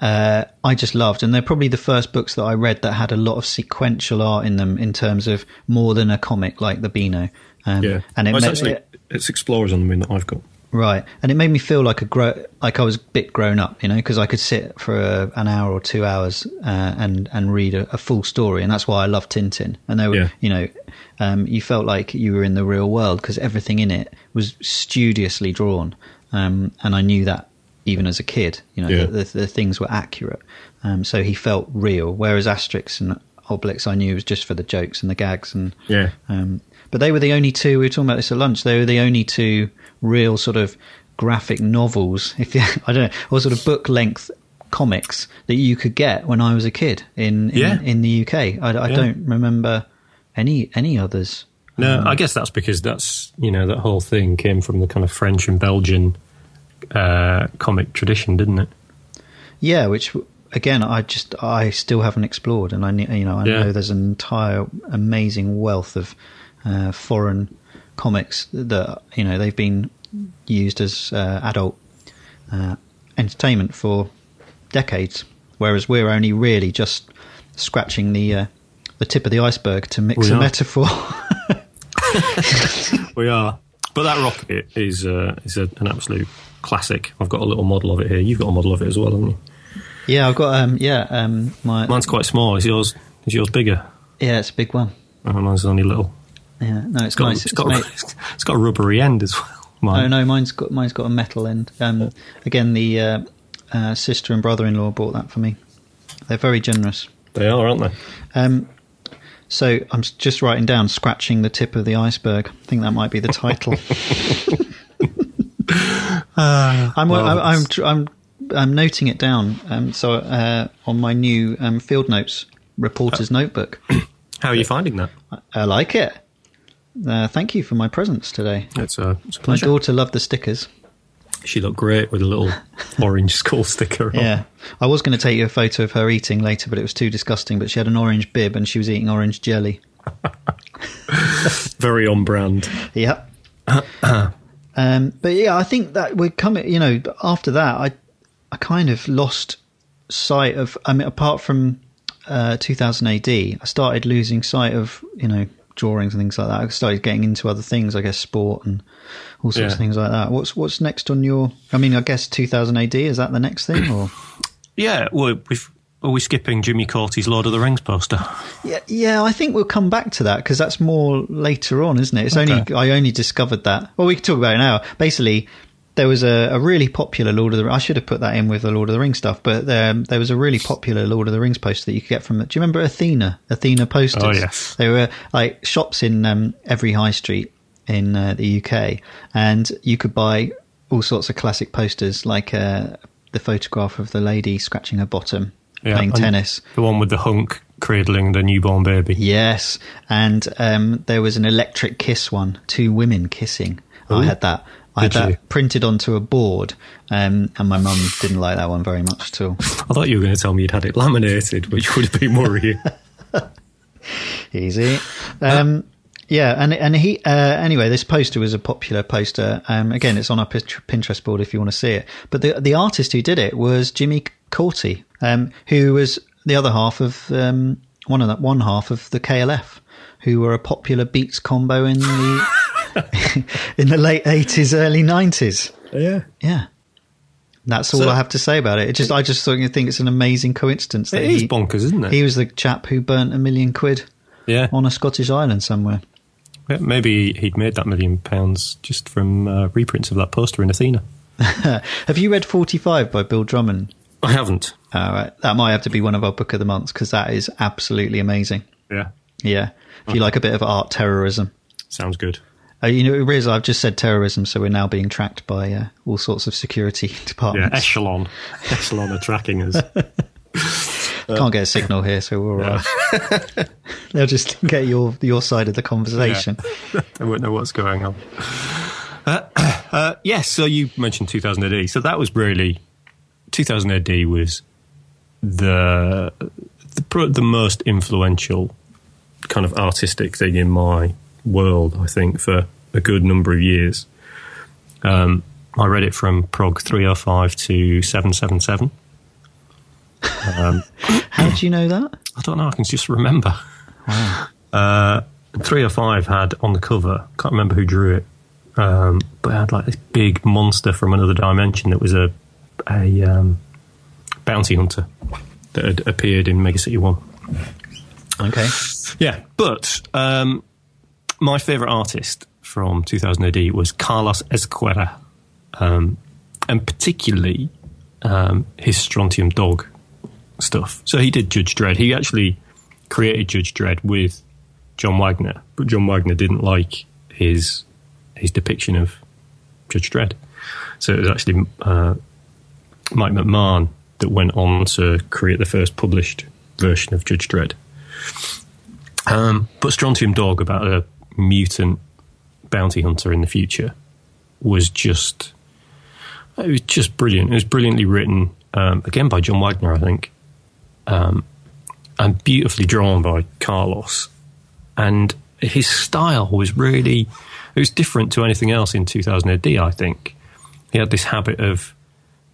[SPEAKER 1] uh, I just loved, and they're probably the first books that I read that had a lot of sequential art in them, in terms of more than a comic like the Beano. Um,
[SPEAKER 2] Yeah,
[SPEAKER 1] and it,
[SPEAKER 2] it's
[SPEAKER 1] ma-
[SPEAKER 2] actually it's Explorers on the Moon that I've got.
[SPEAKER 1] Right, and it made me feel like a grow, like I was a bit grown up, you know, because I could sit for a, an hour or two hours uh, and and read a, a full story, and that's why I love Tintin. And they were,
[SPEAKER 2] Yeah.
[SPEAKER 1] you know, um, you felt like you were in the real world because everything in it was studiously drawn, um, and I knew that even as a kid, you know,
[SPEAKER 2] Yeah.
[SPEAKER 1] the, the, the things were accurate. Um, so he felt real, whereas Asterix and Obelix, I knew was just for the jokes and the gags and
[SPEAKER 2] Yeah.
[SPEAKER 1] Um, but they were the only two. We were talking about this at lunch. They were the only two real sort of graphic novels, if you, I don't know, or sort of book length comics that you could get when I was a kid in in,
[SPEAKER 2] Yeah.
[SPEAKER 1] in the UK. I, I
[SPEAKER 2] Yeah.
[SPEAKER 1] don't remember any any others.
[SPEAKER 2] No, I guess that's because that's you know that whole thing came from the kind of French and Belgian uh, comic tradition, didn't it?
[SPEAKER 1] Yeah, which again, I just I still haven't explored, and I you know I
[SPEAKER 2] Yeah.
[SPEAKER 1] know there's an entire amazing wealth of uh, foreign comics that you know they've been used as uh, adult uh, entertainment for decades, whereas we're only really just scratching the uh, the tip of the iceberg to mix
[SPEAKER 2] We
[SPEAKER 1] a
[SPEAKER 2] are.
[SPEAKER 1] metaphor.
[SPEAKER 2] We are, but that rocket is uh, is a, an absolute classic. I've got a little model of it here. You've got a model of it as well, haven't you?
[SPEAKER 1] yeah, I've got um yeah um my
[SPEAKER 2] Mine's quite small. Is yours? Is yours bigger?
[SPEAKER 1] yeah it's a big one.
[SPEAKER 2] Oh, mine's only little.
[SPEAKER 1] Yeah, no, it's,
[SPEAKER 2] It's got,
[SPEAKER 1] nice.
[SPEAKER 2] it's,
[SPEAKER 1] It's
[SPEAKER 2] got,
[SPEAKER 1] made-
[SPEAKER 2] it's got a rubbery end as well.
[SPEAKER 1] Oh no, mine's got mine's got a metal end. Um, again, the uh, uh, sister and brother-in-law bought that for me. They're very generous.
[SPEAKER 2] They are, aren't they?
[SPEAKER 1] Um, so I'm just writing down "scratching the tip of the iceberg." I think that might be the title. I'm,
[SPEAKER 2] well,
[SPEAKER 1] I'm, I'm I'm I'm noting it down. Um, so uh, on my new um, field notes reporter's notebook,
[SPEAKER 2] How are you finding that?
[SPEAKER 1] I, I like it. Uh, thank you for my presents today.
[SPEAKER 2] It's a, it's a
[SPEAKER 1] My
[SPEAKER 2] pleasure.
[SPEAKER 1] daughter loved the stickers.
[SPEAKER 2] She looked great with a little orange skull sticker on.
[SPEAKER 1] Yeah. I was going to take you a photo of her eating later, but it was too disgusting. But she had an orange bib and she was eating orange jelly.
[SPEAKER 2] Very on brand.
[SPEAKER 1] Yep. um, but yeah, I think that we're coming, you know, after that, I, I kind of lost sight of, I mean, apart from uh, 2000 AD, I started losing sight of, you know, drawings and things like that. I started getting into other things, I guess, sport and all sorts
[SPEAKER 2] Yeah.
[SPEAKER 1] of things like that. What's what's next on your? I mean, I guess 2000 AD is that the next thing, or?
[SPEAKER 2] Yeah, well, we've, are we skipping Jimmy Cauty's Lord of the Rings poster?
[SPEAKER 1] Yeah, yeah, I think we'll come back to that because that's more later on, isn't it? It's only I only discovered that. Well, we can talk about it now. Basically, there was a, a really popular Lord of the. I should have put that in with the Lord of the Rings stuff, but um, there was a really popular Lord of the Rings poster that you could get from. Do you remember Athena? Athena posters.
[SPEAKER 2] Oh, yes.
[SPEAKER 1] They were like shops in um, every high street in uh, the UK, and you could buy all sorts of classic posters, like uh, the photograph of the lady scratching her bottom, playing tennis.
[SPEAKER 2] The one with the hunk cradling the newborn baby.
[SPEAKER 1] Yes, and um, there was an electric kiss one, two women kissing. I had that. I had
[SPEAKER 2] Did
[SPEAKER 1] that printed onto a board, um, and my mum didn't like that one very much at all.
[SPEAKER 2] I thought you were going to tell me you'd had it laminated, which would have been worrying.
[SPEAKER 1] Easy. Um, yeah, and and he uh, anyway. This poster was a popular poster. Um, again, it's on our Pinterest board if you want to see it. But the the artist who did it was Jimmy Cauty, um, who was the other half of um, one of that one half of the KLF, who were a popular beats combo in the in the late eighties, early nineties.
[SPEAKER 2] Yeah,
[SPEAKER 1] yeah. That's all so, I have to say about it. it just I just think it's an amazing coincidence.
[SPEAKER 2] That it is he, bonkers, isn't it?
[SPEAKER 1] He was the chap who burnt a million quid.
[SPEAKER 2] Yeah.
[SPEAKER 1] on a Scottish island somewhere.
[SPEAKER 2] Yeah, maybe he'd made that million pounds just from uh, reprints of that poster in Athena.
[SPEAKER 1] have you read Forty Five by Bill Drummond?
[SPEAKER 2] I haven't.
[SPEAKER 1] All right, that might have to be one of our book of the months because that is absolutely amazing.
[SPEAKER 2] Yeah,
[SPEAKER 1] yeah. If you like a bit of art terrorism,
[SPEAKER 2] sounds good.
[SPEAKER 1] Uh, you know, Riz, I've just said terrorism, so we're now being tracked by uh, all sorts of security departments.
[SPEAKER 2] Yeah, Echelon. Echelon are tracking us.
[SPEAKER 1] Can't get a signal here, so we're all right. They'll just get your your side of the conversation.
[SPEAKER 2] Yeah. they won't know what's going on. Uh, uh, yes, so you mentioned 2000 AD. So that was really 2000 AD was the the, the most influential kind of artistic thing in my world, I think, for a good number of years. Um, I read it from Prog 305 to 777.
[SPEAKER 1] Um, How do you know that?
[SPEAKER 2] I don't know. I can just remember. Wow. Uh, 305 had on the cover, can't remember who drew it, um, but it had like this big monster from another dimension that was a, a um, bounty hunter that had appeared in Mega City 1.
[SPEAKER 1] Okay.
[SPEAKER 2] Yeah, but um, my favourite artist from 2000 AD was Carlos Ezquerra, um, and particularly um, his Strontium Dog stuff. So he did Judge Dredd. He actually created Judge Dredd with John Wagner, but John Wagner didn't like his his depiction of Judge Dredd. So it was actually uh, Mike McMahon that went on to create the first published version of Judge Dredd. Um, but Strontium Dog about a mutant bounty hunter in the future was just it was just brilliant. It was brilliantly written, um, again by John Wagner, I think, um, and beautifully drawn by Carlos. And his style was really it was different to anything else in 2000 AD. I think he had this habit of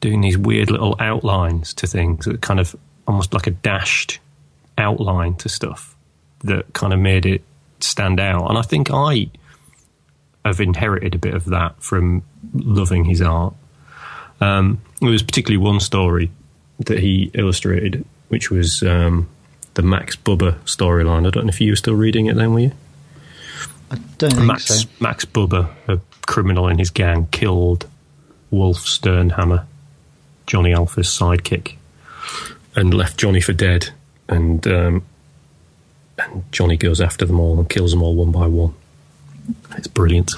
[SPEAKER 2] doing these weird little outlines to things that kind of almost like a dashed outline to stuff that kind of made it stand out. And I think I have inherited a bit of that from loving his art. Um, there was particularly one story that he illustrated, which was um, the Max Bubba storyline. I don't know if you were still reading it then, were you?
[SPEAKER 1] I don't think
[SPEAKER 2] Max,
[SPEAKER 1] so.
[SPEAKER 2] Max Bubba, a criminal in his gang, killed Wulf Sternhammer, Johnny Alpha's sidekick, and left Johnny for dead. And um, and Johnny goes after them all and kills them all one by one. It's brilliant.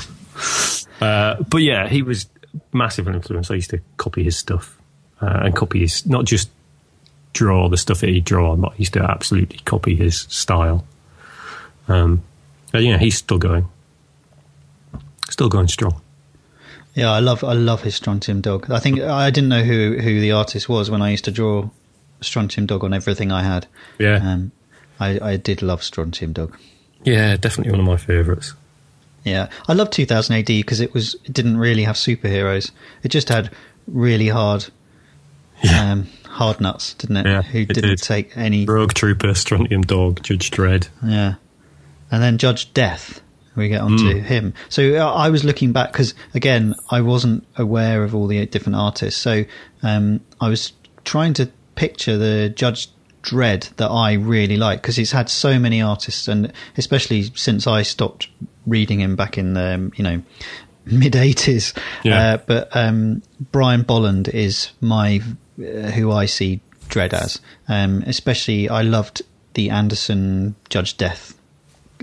[SPEAKER 2] Uh, but yeah, he was massive influence. I used to copy his stuff uh, and copy his not just draw the stuff that he draw, but I used to absolutely copy his style. Um, yeah, he's still going, still going strong.
[SPEAKER 1] Yeah, I love I love his Strontium Dog. I think I didn't know who who the artist was when I used to draw Strontium Dog on everything I had.
[SPEAKER 2] Yeah, um,
[SPEAKER 1] I, I did love Strontium Dog.
[SPEAKER 2] Yeah, definitely one of my favourites.
[SPEAKER 1] Yeah, I love 2000 AD because it was it didn't really have superheroes. It just had really hard, yeah. um, hard nuts, didn't it?
[SPEAKER 2] Yeah,
[SPEAKER 1] Who
[SPEAKER 2] it
[SPEAKER 1] didn't
[SPEAKER 2] did.
[SPEAKER 1] take any
[SPEAKER 2] Rogue Trooper, Strontium Dog, Judge Dredd.
[SPEAKER 1] Yeah, and then Judge Death. We get onto mm. him. So uh, I was looking back because again, I wasn't aware of all the different artists. So um, I was trying to picture the Judge Dredd that I really like because he's had so many artists, and especially since I stopped reading him back in the um, you know mid eighties.
[SPEAKER 2] Yeah.
[SPEAKER 1] Uh, but um, Brian Bolland is my uh, who I see Dredd as. Um, especially, I loved the Anderson Judge Death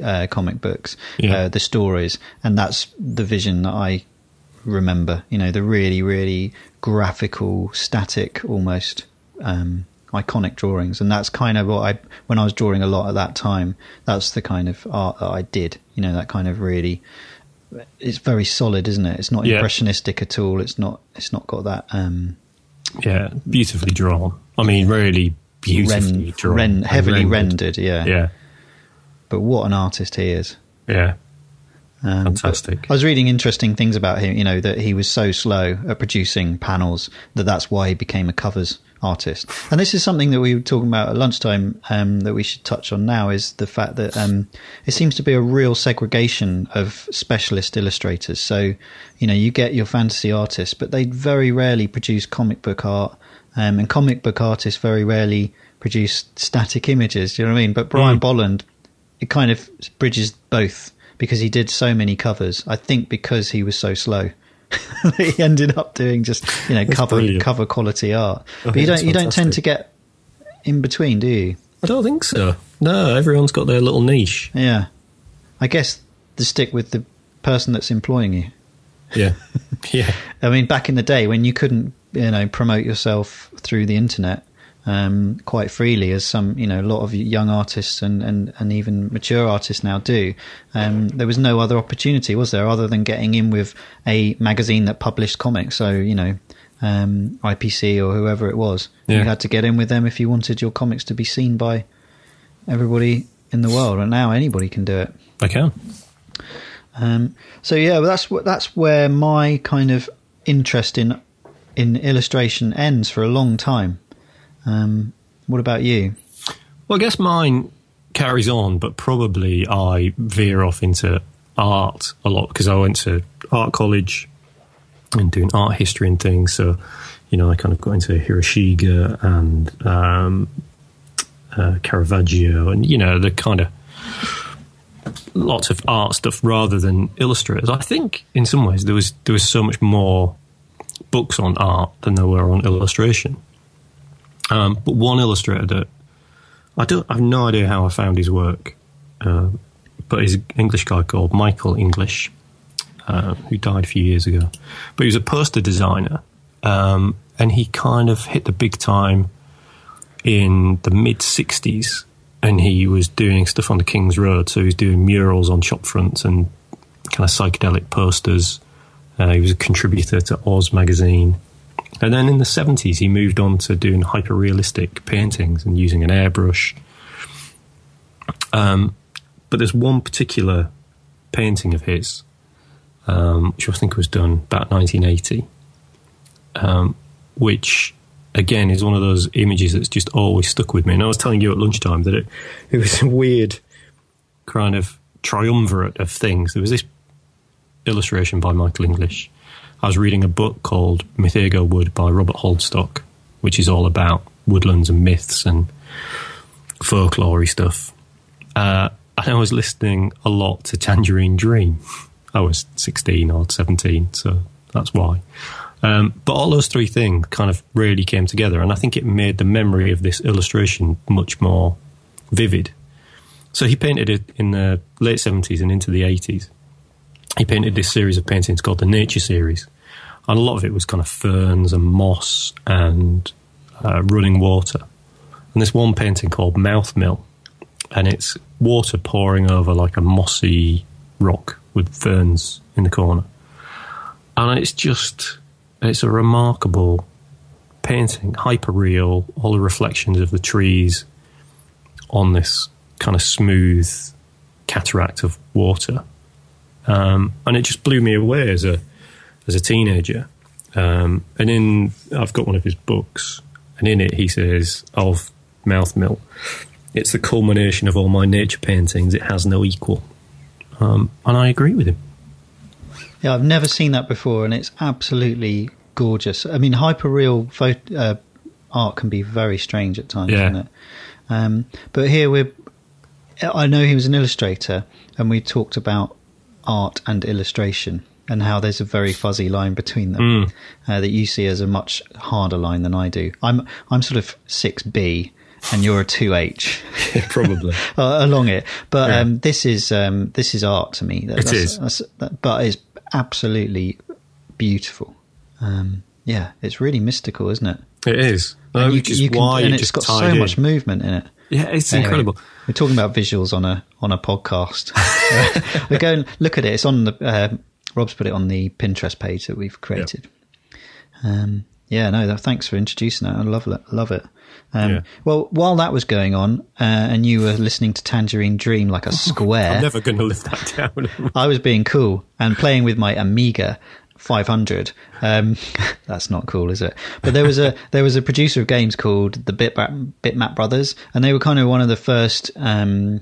[SPEAKER 1] uh, comic books,
[SPEAKER 2] yeah.
[SPEAKER 1] uh, the stories, and that's the vision that I remember. You know, the really, really graphical, static, almost um, iconic drawings, and that's kind of what I when I was drawing a lot at that time. That's the kind of art that I did. You know, that kind of really. It's very solid, isn't it? It's not
[SPEAKER 2] Yeah.
[SPEAKER 1] impressionistic at all. It's not. It's not got that um,
[SPEAKER 2] Yeah, beautifully drawn. I mean, really beautifully
[SPEAKER 1] ren,
[SPEAKER 2] drawn.
[SPEAKER 1] ren, heavily
[SPEAKER 2] rendered.
[SPEAKER 1] rendered. Yeah.
[SPEAKER 2] Yeah.
[SPEAKER 1] but what an artist he is.
[SPEAKER 2] Yeah,
[SPEAKER 1] Um,
[SPEAKER 2] Fantastic.
[SPEAKER 1] I was reading interesting things about him. You know that he was so slow at producing panels that that's why he became a covers artist. And this is something that we were talking about at lunchtime um, that we should touch on now is the fact that um, it seems to be a real segregation of specialist illustrators. So you know you get your fantasy artists, but they very rarely produce comic book art, um, and comic book artists very rarely produce static images. Do you know what I mean? But Brian
[SPEAKER 2] Mm.
[SPEAKER 1] Bolland it kind of bridges both because he did so many covers. I think because he was so slow. he ended up doing just you know
[SPEAKER 2] That's
[SPEAKER 1] cover
[SPEAKER 2] brilliant.
[SPEAKER 1] cover quality art. Oh,
[SPEAKER 2] but
[SPEAKER 1] you don't you don't tend to get in between, do you?
[SPEAKER 2] I don't think so. No, everyone's got their little niche.
[SPEAKER 1] Yeah, I guess the stick with the person that's employing you.
[SPEAKER 2] Yeah, yeah,
[SPEAKER 1] I mean, back in the day when you couldn't you know promote yourself through the internet um, quite freely, as some you know a lot of young artists and, and, and even mature artists now do, um, there was no other opportunity, was there, other than getting in with a magazine that published comics. So you know. Um, IPC or whoever it was, you had to get in with them if you wanted your comics to be seen by everybody in the world. And now anybody can do it.
[SPEAKER 2] I can.
[SPEAKER 1] Um, so yeah, well, that's that's where my kind of interest in in illustration ends for a long time. Um, what about you?
[SPEAKER 2] Well, I guess mine carries on, but probably I veer off into art a lot because I went to art college and doing art history and things. So, you know, I kind of got into Hiroshige and um, uh, Caravaggio and, you know, the kind of lots of art stuff rather than illustrators. I think in some ways there was there was so much more books on art than there were on illustration. Um, but one illustrator that I don't I have no idea how I found his work, uh, but he's an English guy called Michael English, uh, who died a few years ago. But he was a poster designer, um, and he kind of hit the big time in the mid '60s, and he was doing stuff on the King's Road. So he was doing murals on shop fronts and kind of psychedelic posters. Uh, he was a contributor to Oz magazine. And then in the 70s, he moved on to doing hyper realistic paintings and using an airbrush. Um, but there's one particular painting of his, um, which I think was done about 1980, um, which again is one of those images that's just always stuck with me. And I was telling you at lunchtime that it, it was a weird kind of triumvirate of things. There was this illustration by Michael English. I was reading a book called Mythago Wood by Robert Holdstock, which is all about woodlands and myths and folklore stuff. Uh, and I was listening a lot to Tangerine Dream. I was 16 or 17, so that's why. Um, but all those three things kind of really came together, and I think it made the memory of this illustration much more vivid. So he painted it in the late 70s and into the 80s he painted this series of paintings called the Nature Series, and a lot of it was kind of ferns and moss and uh, running water. And this one painting called Mouth Mill, and it's water pouring over like a mossy rock with ferns in the corner, and it's just it's a remarkable painting, hyper real, all the reflections of the trees on this kind of smooth cataract of water um, and it just blew me away as a as a teenager. Um, and in I've got one of his books, and in it he says of Mouth Mill, it's the culmination of all my nature paintings. It has no equal, um, and I agree with him.
[SPEAKER 1] Yeah, I've never seen that before, and it's absolutely gorgeous. I mean, hyperreal photo, uh, art can be very strange at times,
[SPEAKER 2] Yeah.
[SPEAKER 1] isn't it? Um, but here we're. I know he was an illustrator, and we talked about art and illustration and how there's a very fuzzy line between them
[SPEAKER 2] Mm.
[SPEAKER 1] uh, that you see as a much harder line than I do. I'm I'm sort of six B, and you're a two H.
[SPEAKER 2] Probably.
[SPEAKER 1] uh, along it. But
[SPEAKER 2] Yeah.
[SPEAKER 1] um, this is um, this is art to me. That,
[SPEAKER 2] It
[SPEAKER 1] that's,
[SPEAKER 2] is.
[SPEAKER 1] that's, that, but it's absolutely beautiful. Um, yeah, it's really mystical, isn't it?
[SPEAKER 2] It is.
[SPEAKER 1] And
[SPEAKER 2] Uh,
[SPEAKER 1] you- you can-
[SPEAKER 2] why
[SPEAKER 1] and
[SPEAKER 2] it
[SPEAKER 1] it's got so
[SPEAKER 2] in.
[SPEAKER 1] much movement in it.
[SPEAKER 2] Yeah, it's
[SPEAKER 1] Anyway,
[SPEAKER 2] incredible.
[SPEAKER 1] We're talking about visuals on a on a podcast. we go and look at it. It's on the. Uh, Rob's put it on the Pinterest page that we've created. Um, Yeah, no, that, thanks for introducing that. I love it. Love it. Um,
[SPEAKER 2] Yeah.
[SPEAKER 1] Well, while that was going on, uh, and you were listening to Tangerine Dream like a square,
[SPEAKER 2] I'm never going to live that down.
[SPEAKER 1] I was being cool and playing with my Amiga 500. Um, that's not cool, is it? But there was a there was a producer of games called the Bitmap, Bitmap Brothers, and they were kind of one of the first um,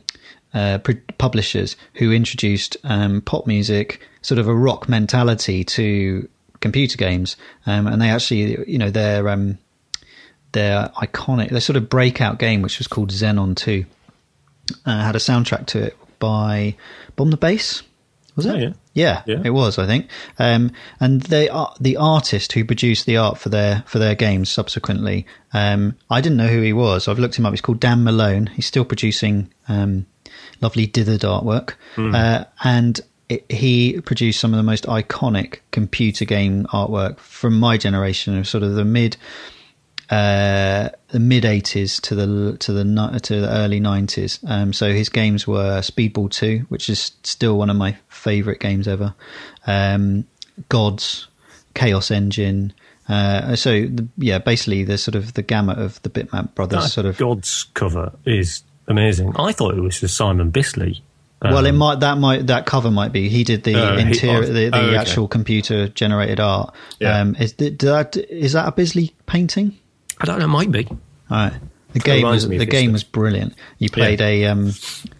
[SPEAKER 1] uh, publishers who introduced um, pop music, sort of a rock mentality to computer games. Um, and they actually, you know, their um, their iconic, their sort of breakout game, which was called Xenon Two, uh, had a soundtrack to it by Bomb the Bass. Was it?
[SPEAKER 2] Oh, yeah.
[SPEAKER 1] Yeah,
[SPEAKER 2] Yeah.
[SPEAKER 1] it was, I think. Um, and they are the artist who produced the art for their for their games subsequently. Um, I didn't know who he was. I've looked him up. He's called Dan Malone. He's still producing um, lovely dithered artwork, uh, and it, he produced some of the most iconic computer game artwork from my generation of sort of the mid uh, the mid eighties to the to the to the early nineties. Um, so his games were Speedball Two, which is still one of my favourite games ever. Um, Gods, Chaos Engine. Uh, so the, yeah, basically the sort of the gamut of the Bitmap brothers
[SPEAKER 2] That
[SPEAKER 1] sort of.
[SPEAKER 2] God's cover is amazing. I thought it was just Simon Bisley. Um,
[SPEAKER 1] well, it might that might that cover might be he did the
[SPEAKER 2] Uh, he-
[SPEAKER 1] interior
[SPEAKER 2] oh,
[SPEAKER 1] the, the
[SPEAKER 2] oh, okay.
[SPEAKER 1] actual computer generated art.
[SPEAKER 2] Yeah.
[SPEAKER 1] Um, is that is that a Bisley painting?
[SPEAKER 2] I don't know, it might be.
[SPEAKER 1] All right. The game was the game
[SPEAKER 2] stuff.
[SPEAKER 1] was brilliant. You played a um,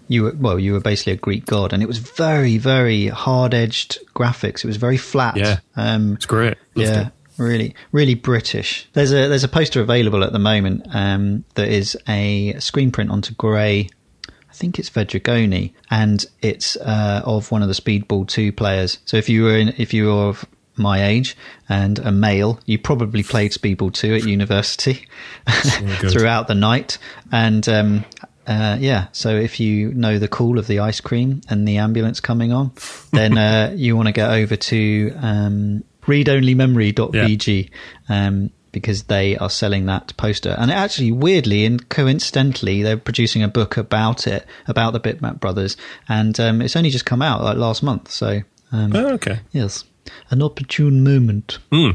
[SPEAKER 1] you were well, you were basically a Greek god, and it was very very hard edged graphics. It was very flat.
[SPEAKER 2] Yeah.
[SPEAKER 1] Um,
[SPEAKER 2] It's great. Loved
[SPEAKER 1] yeah,
[SPEAKER 2] it.
[SPEAKER 1] really, really British. There's a there's a poster available at the moment um, that is a screen print onto grey. I think it's Vedragoni, and it's uh, of one of the Speedball two players. So if you were in, if you were of my age and a male, you probably played Speedball two at university throughout the night, and. Um, uh, yeah, so if you know the call of the ice cream and the ambulance coming on, then uh, you want to get over to um, readonlymemory.vg um, because they are selling that poster. And actually, weirdly and coincidentally, they're producing a book about it, about the Bitmap brothers, and um, it's only just come out like last month. So, um,
[SPEAKER 2] Oh, okay.
[SPEAKER 1] yes, an opportune moment
[SPEAKER 2] Hmm.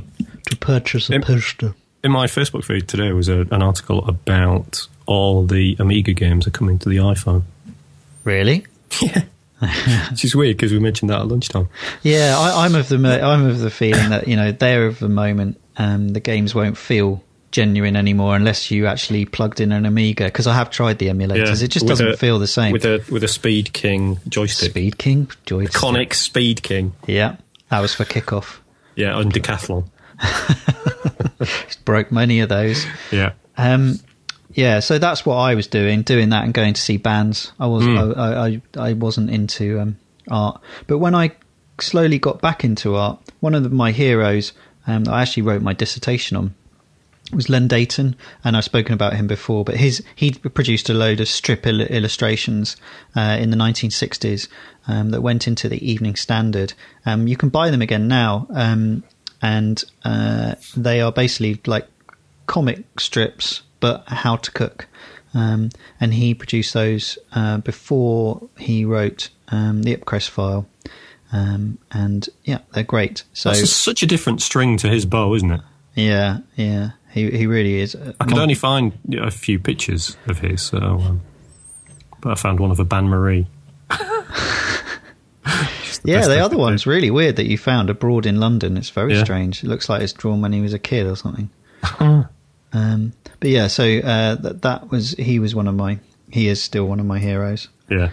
[SPEAKER 1] to purchase a
[SPEAKER 2] Im-
[SPEAKER 1] poster.
[SPEAKER 2] In my Facebook feed today was a, an article about all the Amiga games are coming to the iPhone.
[SPEAKER 1] Really?
[SPEAKER 2] Yeah. Which is weird because we mentioned that at lunchtime.
[SPEAKER 1] Yeah, I, I'm of the I'm of the feeling that you know they're of the moment. and the games won't feel genuine anymore unless you actually plugged in an Amiga. Because I have tried the emulators, it just doesn't
[SPEAKER 2] a-
[SPEAKER 1] feel the same.
[SPEAKER 2] With a with a Speed King joystick.
[SPEAKER 1] Speed King, joystick.
[SPEAKER 2] Iconic Speed King.
[SPEAKER 1] Yeah, that was for kickoff.
[SPEAKER 2] Yeah, on Decathlon.
[SPEAKER 1] Broke many of those.
[SPEAKER 2] Yeah.
[SPEAKER 1] Um, yeah, so that's what I was doing, doing that and going to see bands. I was
[SPEAKER 2] Hmm.
[SPEAKER 1] I, I I wasn't into um, art, but when I slowly got back into art, one of the, my heroes um, I actually wrote my dissertation on was Len Deighton, and I've spoken about him before. But his he produced a load of strip il- illustrations uh, in the 1960s um, that went into the Evening Standard. Um, you can buy them again now, um, and uh, they are basically like comic strips, but how to cook. Um, and he produced those uh, before he wrote um, the Ipcress file. Um, and yeah, they're great. So
[SPEAKER 2] That's such a different string to his bow, isn't it?
[SPEAKER 1] yeah, yeah, he he really is.
[SPEAKER 2] I could only find a few pictures of his, so, um, but I found one of a bain-marie. The
[SPEAKER 1] Yeah, the other one's really weird that you found abroad in London. It's very
[SPEAKER 2] Yeah.
[SPEAKER 1] strange. It looks like it's drawn when he was a kid or something. um, but yeah, so uh, that that was he was one of my he is still one of my heroes.
[SPEAKER 2] Yeah.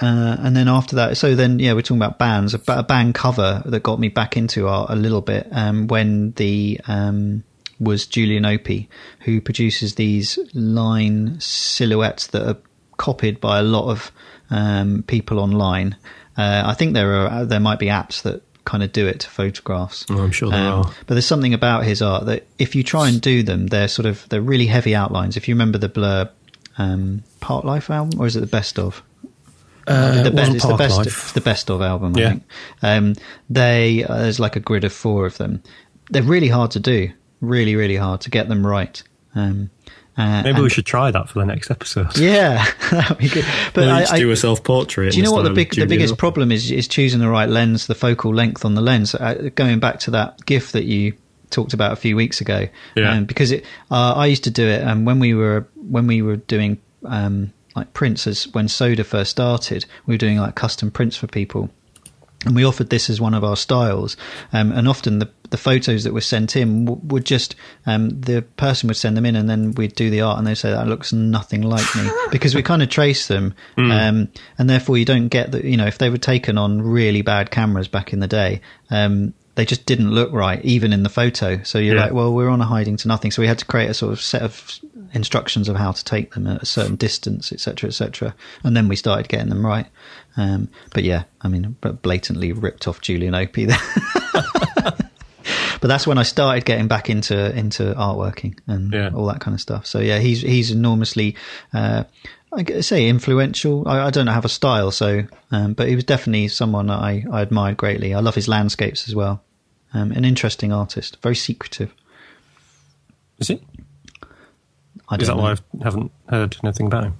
[SPEAKER 1] Uh, and then after that, so then yeah, we're talking about bands. A, a band cover that got me back into art a little bit um, when the um, was Julian Opie, who produces these line silhouettes that are copied by a lot of um, people online. Uh, I think there are there might be apps that kind of do it to photographs.
[SPEAKER 2] Oh, I'm sure there
[SPEAKER 1] Um,
[SPEAKER 2] are.
[SPEAKER 1] But there's something about his art that if you try and do them, they're sort of they're really heavy outlines. If you remember the Blur um, Parklife album, or is it the Best of?
[SPEAKER 2] Uh,
[SPEAKER 1] the best, it's the best, it's the best of album. I
[SPEAKER 2] Yeah.
[SPEAKER 1] think. Um, they uh, there's like a grid of four of them. They're really hard to do. Really, really hard to get them right. Um, uh,
[SPEAKER 2] Maybe
[SPEAKER 1] and-
[SPEAKER 2] we should try that for the next episode.
[SPEAKER 1] Yeah, that'd be good. But I, I,
[SPEAKER 2] do a self portrait.
[SPEAKER 1] do you know what the big the biggest problem is? Is choosing the right lens, the focal length on the lens. Uh, going back to that GIF that you talked about a few weeks ago.
[SPEAKER 2] Yeah.
[SPEAKER 1] Um, because it, uh, I used to do it, and when we were when we were doing um, like prints as when Soda first started, we were doing like custom prints for people. And we offered this as one of our styles, um, and often the the photos that were sent in w- would just um, the person would send them in, and then we'd do the art, and they'd say that looks nothing like me because we kind of trace them, um, and therefore you don't get that. You know, if they were taken on really bad cameras back in the day, um, they just didn't look right, even in the photo. So you're
[SPEAKER 2] Yeah.
[SPEAKER 1] like, well, we're on a hiding to nothing. So we had to create a sort of set of instructions of how to take them at a certain distance, etc., etc. And then we started getting them right. Um, but yeah, I mean, blatantly ripped off Julian Opie there. but that's when I started getting back into into artworking and
[SPEAKER 2] Yeah.
[SPEAKER 1] all that kind of stuff. So yeah, he's he's enormously. Uh, I say influential. I, I don't have a style, so um, but he was definitely someone that I, I admired greatly. I love his landscapes as well. Um, an interesting artist, very secretive.
[SPEAKER 2] Is he?
[SPEAKER 1] I
[SPEAKER 2] Is that
[SPEAKER 1] know.
[SPEAKER 2] why I haven't heard anything about him?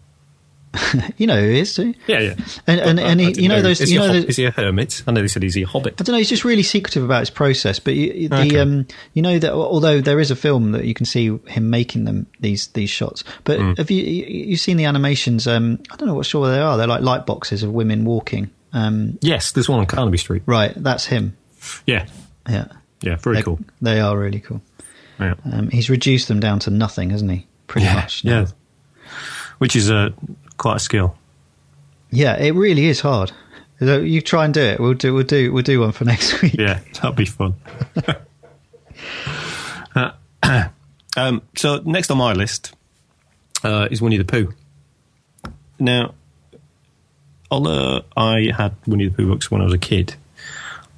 [SPEAKER 1] You know who he is too.
[SPEAKER 2] Yeah, yeah.
[SPEAKER 1] And and,
[SPEAKER 2] I-
[SPEAKER 1] and he, you know those.
[SPEAKER 2] Is,
[SPEAKER 1] You
[SPEAKER 2] he,
[SPEAKER 1] know
[SPEAKER 2] is he a hermit? I know they said he's a hobbit.
[SPEAKER 1] I don't know. He's just really secretive about his process. But you, the
[SPEAKER 2] Okay.
[SPEAKER 1] um, you know that although there is a film that you can see him making them these these shots. But
[SPEAKER 2] Hmm.
[SPEAKER 1] have you you- you've seen the animations? Um, I don't know what sure they are. They're like light boxes of women walking. Um,
[SPEAKER 2] Yes, there's one on Carnaby Street.
[SPEAKER 1] right, that's him.
[SPEAKER 2] Yeah,
[SPEAKER 1] Yeah,
[SPEAKER 2] yeah, very
[SPEAKER 1] they,
[SPEAKER 2] cool.
[SPEAKER 1] They are really cool.
[SPEAKER 2] Yeah,
[SPEAKER 1] Um, he's reduced them down to nothing, hasn't he? Pretty
[SPEAKER 2] yeah,
[SPEAKER 1] much.
[SPEAKER 2] yeah. Which is uh, quite a skill.
[SPEAKER 1] Yeah, it really is hard. So you try and do it. We'll do. We'll do. We'll do one for next week.
[SPEAKER 2] Yeah, that'll be fun. Uh, um, so next on my list uh, is Winnie the Pooh. Now, although I had Winnie the Pooh books when I was a kid,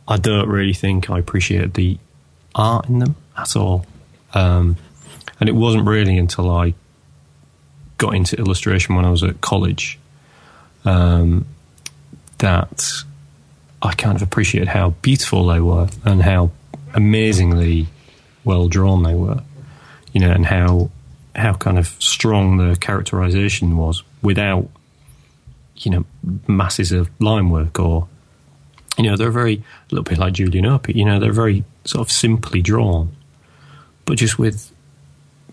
[SPEAKER 2] I don't really think I appreciated the art in them at all. Um, and it wasn't really until I got into illustration when I was at college um, that I kind of appreciated how beautiful they were and how amazingly well drawn they were, you know, and how how kind of strong the characterization was without, you know, masses of line work or, you know, they're very a little bit like Julian Opie, you know, they're very sort of simply drawn, but just with,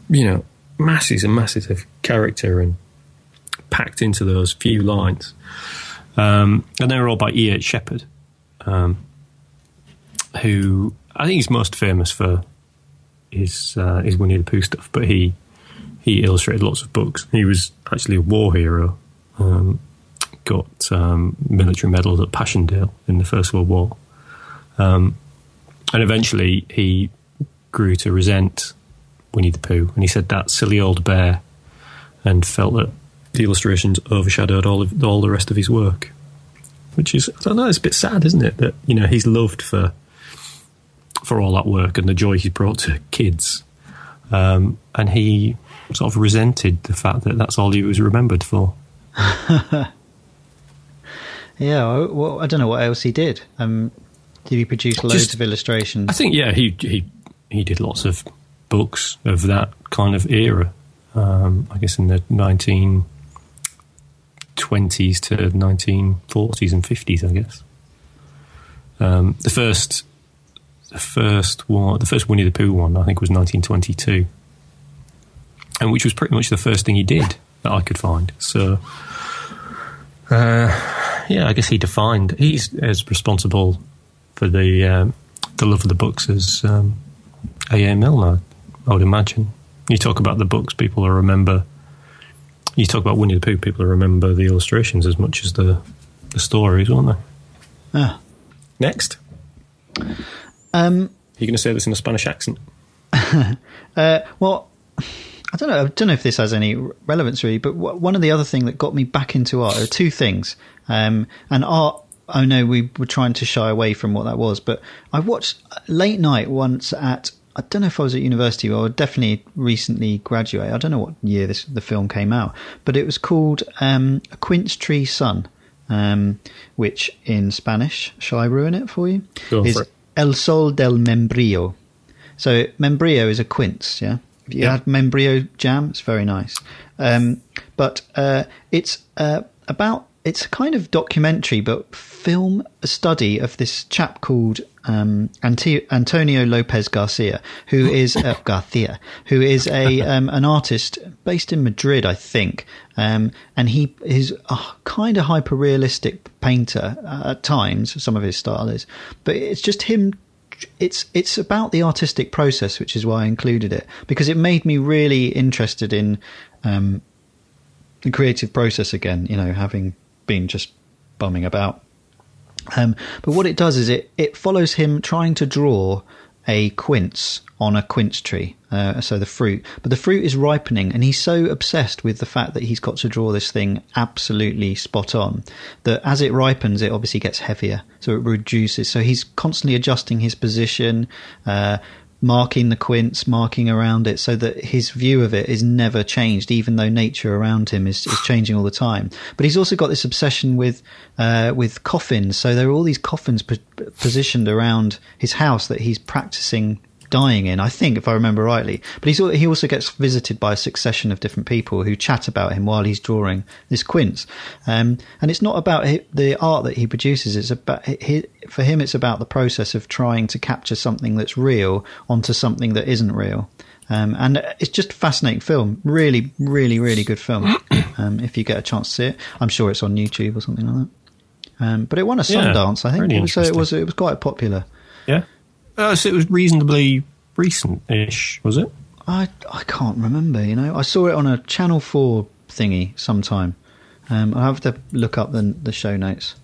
[SPEAKER 2] you know, masses and masses of character and packed into those few lines. Um, and they were all by E. H. Shepard, um, who I think he's most famous for his uh, his Winnie the Pooh stuff, but he he illustrated lots of books. He was actually a war hero. Um, got um, military medals at Passchendaele in the First World War, um, and eventually he grew to resent Winnie the Pooh, and he said that silly old bear, and felt that the illustrations overshadowed all of all the rest of his work, which is I don't know, it's a bit sad, isn't it? That you know he's loved for for all that work and the joy he's brought to kids, um, and he sort of resented the fact that that's all he was remembered for.
[SPEAKER 1] Yeah, I- well, I don't know what else he did. Um, did he produce loads
[SPEAKER 2] Just-
[SPEAKER 1] of illustrations?
[SPEAKER 2] I think yeah, he he he did lots of books of that kind of era. Um, I guess in the nineteen twenties to nineteen forties and fifties. I guess um, the first the first one, the first Winnie the Pooh one, I think was nineteen twenty two, and which was pretty much the first thing he did that I could find. So. Uh, yeah, I guess he defined. He's as responsible for the um, the love of the books as um, A. A. Milne, I would imagine. You talk about the books, people will remember. You talk about Winnie the Pooh, people will remember the illustrations as much as the the stories, won't they?
[SPEAKER 1] Ah.
[SPEAKER 2] Next,
[SPEAKER 1] Um,
[SPEAKER 2] are you going to say this in a Spanish accent?
[SPEAKER 1] Uh, well, I don't know. I don't know if this has any relevance really, but w- one of the other thing that got me back into art are two things. Um, and art. I know we were trying to shy away from what that was, but I watched late night once at. I don't know if I was at university or definitely recently graduated. I don't know what year this the film came out, but it was called um, A Quince Tree Sun, um, which in Spanish, shall I ruin it for you?
[SPEAKER 2] Go
[SPEAKER 1] is
[SPEAKER 2] for.
[SPEAKER 1] El Sol del Membrillo. So membrillo is a quince, yeah. If you
[SPEAKER 2] Yeah.
[SPEAKER 1] had membrillo jam, it's very nice. Um, but uh, it's uh, about it's a kind of documentary, but film a study of this chap called um, Ante- Antonio Lopez Garcia, who is uh, Garcia, who is a um, an artist based in Madrid, I think, um, and he is a kind of hyper realistic painter uh, at times. Some of his style is, but it's just him it's it's about the artistic process, which is why I included it because it made me really interested in um, the creative process again. You know, having been just bumming about. Um, but what it does is it it follows him trying to draw a quince on a quince tree, uh, so the fruit. But the fruit is ripening, and he's so obsessed with the fact that he's got to draw this thing absolutely spot on that as it ripens, it obviously gets heavier, so it reduces. So he's constantly adjusting his position, uh, marking the quince, marking around it, so that his view of it is never changed, even though nature around him is, is changing all the time. But he's also got this obsession with uh, with coffins. So there are all these coffins positioned around his house that he's practicing dying in, I think, if I remember rightly. But he's, he also gets visited by a succession of different people who chat about him while he's drawing this quince. Um, and it's not about the art that he produces. It's about for him. It's about the process of trying to capture something that's real onto something that isn't real. Um, and it's just a fascinating film. Really, really, really good film. Um, if you get a chance to see it, I'm sure it's on YouTube or something like that. Um, but it won a Sundance, yeah, I think. Really it, it was it was quite popular.
[SPEAKER 2] Yeah. Uh, so it was reasonably recent-ish, was it?
[SPEAKER 1] I I can't remember. You know, I saw it on a Channel Four thingy sometime. Um, I have to look up the the show notes.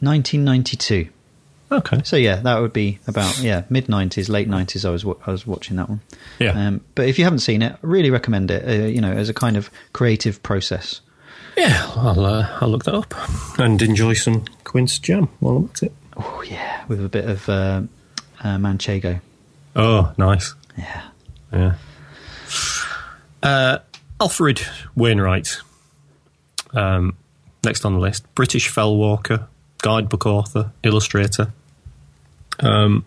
[SPEAKER 1] 1992.
[SPEAKER 2] Okay.
[SPEAKER 1] So yeah, that would be about yeah mid 90s, late 90s. I was I was watching that one.
[SPEAKER 2] Yeah. Um,
[SPEAKER 1] but if you haven't seen it, I really recommend it. Uh, you know, as a kind of creative process.
[SPEAKER 2] Yeah, I'll uh, I'll look that up and enjoy some quince jam while I'm at it.
[SPEAKER 1] Oh yeah, with a bit of uh, uh, Manchego.
[SPEAKER 2] Oh, nice.
[SPEAKER 1] Yeah.
[SPEAKER 2] Yeah. Uh, Alfred Wainwright. Um, next on the list, British fell walker, guidebook author, illustrator. Um,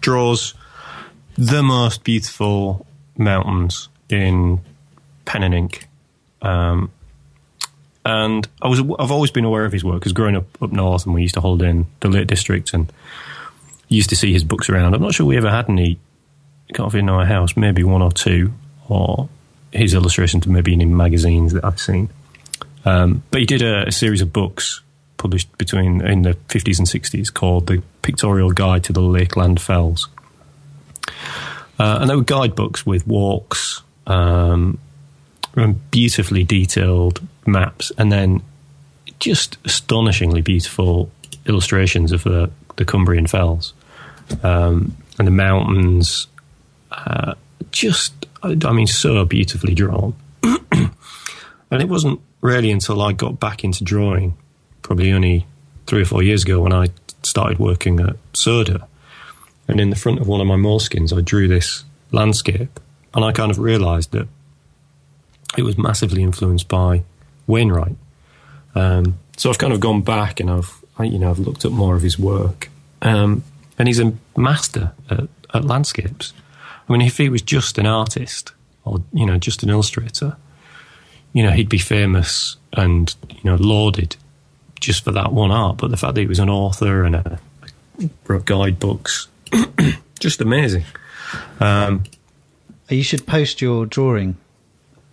[SPEAKER 2] draws the most beautiful mountains in pen and ink. Um, and I was I've always been aware of his work because growing up up north, and we used to hold in the Lake District, and used to see his books around. I'm not sure we ever had any coffee in our house, maybe one or two, or his illustrations maybe in magazines that I've seen. Um, but he did a, a, series of books published between in the 50s and 60s called The Pictorial Guide to the Lakeland Fells. Uh, and they were guidebooks with walks, um, and beautifully detailed maps, and then just astonishingly beautiful illustrations of the the Cumbrian Fells um, and the mountains. Uh, just, I mean, so beautifully drawn. and it wasn't really until I got back into drawing, probably only three or four years ago, when I started working at Soda. And in the front of one of my moleskins, I drew this landscape, and I kind of realised that it was massively influenced by Wainwright. Um, so I've kind of gone back and I've I, you know, I've looked at more of his work, um, and he's a master at, at, landscapes. I mean, if he was just an artist or you know just an illustrator, you know, he'd be famous and you know lauded just for that one art. But the fact that he was an author and a, wrote guidebooks, just amazing. Um,
[SPEAKER 1] you should post your drawing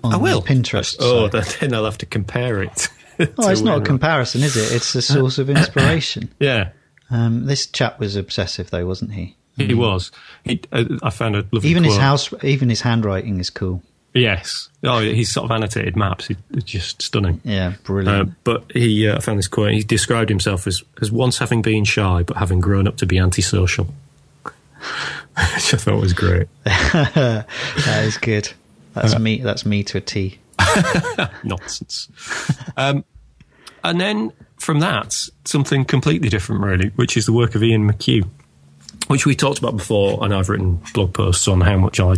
[SPEAKER 1] on
[SPEAKER 2] I will.
[SPEAKER 1] Pinterest.
[SPEAKER 2] Oh, then I'll have to compare it.
[SPEAKER 1] oh, it's not a comparison, is it? It's a source of inspiration.
[SPEAKER 2] yeah.
[SPEAKER 1] Um, this chap was obsessive, though, wasn't he?
[SPEAKER 2] He mm. was. He, uh, I found a lovely
[SPEAKER 1] even
[SPEAKER 2] quote.
[SPEAKER 1] his house, even his handwriting is cool.
[SPEAKER 2] Yes. Oh, he's sort of annotated maps. It's just stunning.
[SPEAKER 1] Yeah, brilliant. Uh,
[SPEAKER 2] but he, uh, I found this quote. He described himself as as once having been shy, but having grown up to be antisocial. Which I thought was great.
[SPEAKER 1] that is good. That's uh, me. That's me to a T.
[SPEAKER 2] Nonsense. Um, and then from that, something completely different, really, which is the work of Ian McHugh, which we talked about before, and I've written blog posts on how much I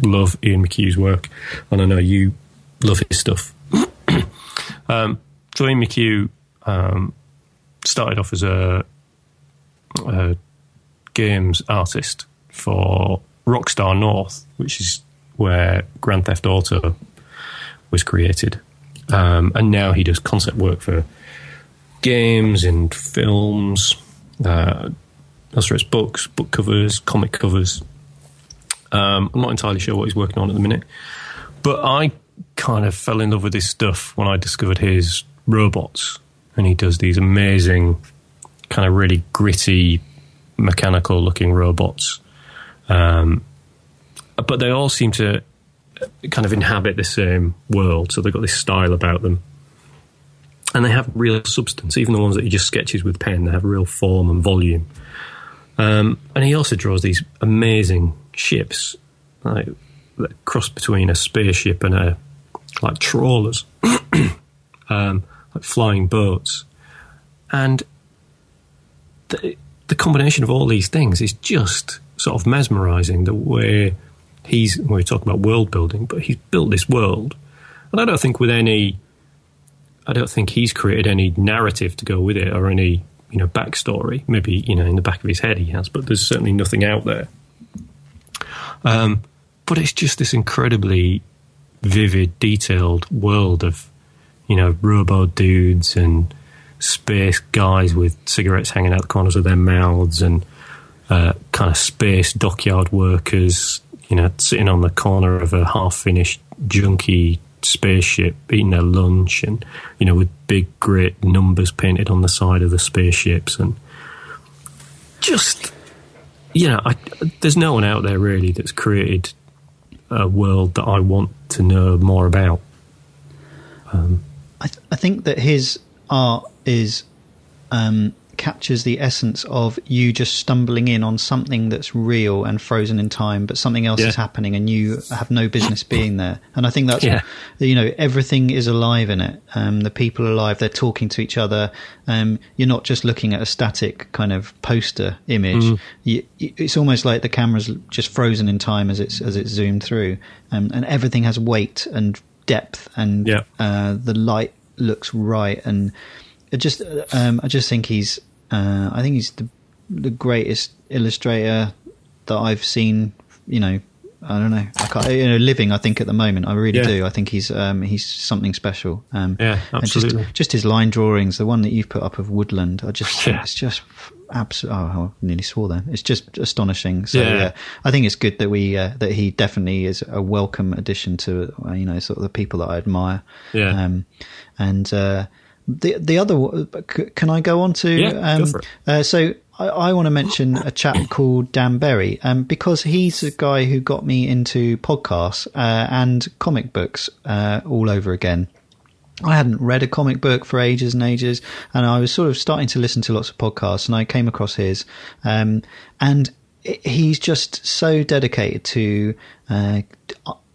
[SPEAKER 2] love Ian McHugh's work, and I know you love his stuff. um, so Ian McHugh um, started off as a, a games artist for Rockstar North, which is where Grand Theft Auto was created. Um, and now he does concept work for games, in films, uh, illustrates books, book covers, comic covers. Um, I'm not entirely sure what he's working on at the minute, but I kind of fell in love with this stuff when I discovered his robots, and he does these amazing, kind of really gritty, mechanical looking robots. Um, but they all seem to kind of inhabit the same world, so they've got this style about them. And they have real substance, even the ones that he just sketches with pen, they have real form and volume. Um, and he also draws these amazing ships, like that cross between a spaceship and a like trawlers, um, like flying boats, and the the combination of all these things is just sort of mesmerizing. The way he's when we talk about world building, but he's built this world, and I don't think with any, I don't think he's created any narrative to go with it or any you know backstory. Maybe you know in the back of his head he has, but there's certainly nothing out there. Um, but it's just this incredibly vivid, detailed world of you know robo dudes and space guys with cigarettes hanging out the corners of their mouths and uh, kind of space dockyard workers, you know, sitting on the corner of a half-finished junky spaceship eating their lunch and you know with big great numbers painted on the side of the spaceships and just you know I, there's no one out there really that's created a world that I want to know more about.
[SPEAKER 1] Um, I, th- I think that his art is um, captures the essence of you just stumbling in on something that's real and frozen in time, but something else yeah. is happening and you have no business being there. And I think that's, yeah. you know, everything is alive in it. Um, the people are alive, they're talking to each other. Um, you're not just looking at a static kind of poster image. Mm. You, it's almost like the camera's just frozen in time as it's, as it's zoomed through. Um, and everything has weight and depth and yeah. uh, the light looks right and just um, I just think he's uh, I think he's the, the greatest illustrator that I've seen. You know, I don't know. I you know, living. I think at the moment, I really yeah. do. I think he's um, he's something special. Um,
[SPEAKER 2] yeah, absolutely.
[SPEAKER 1] Just, just, his line drawings, the one that you've put up of woodland. I just, yeah. it's just absolutely. Oh, I nearly swore there. It's just astonishing. So yeah, yeah I think it's good that we uh, that he definitely is a welcome addition to uh, you know sort of the people that I admire.
[SPEAKER 2] Yeah, um,
[SPEAKER 1] and. Uh, the the other can I go on to?
[SPEAKER 2] Yeah, um, go for it. Uh,
[SPEAKER 1] so I, I want to mention a chap called Dan Berry, um, because he's a guy who got me into podcasts uh, and comic books uh, all over again. I hadn't read a comic book for ages and ages, and I was sort of starting to listen to lots of podcasts, and I came across his, um, and he's just so dedicated to uh,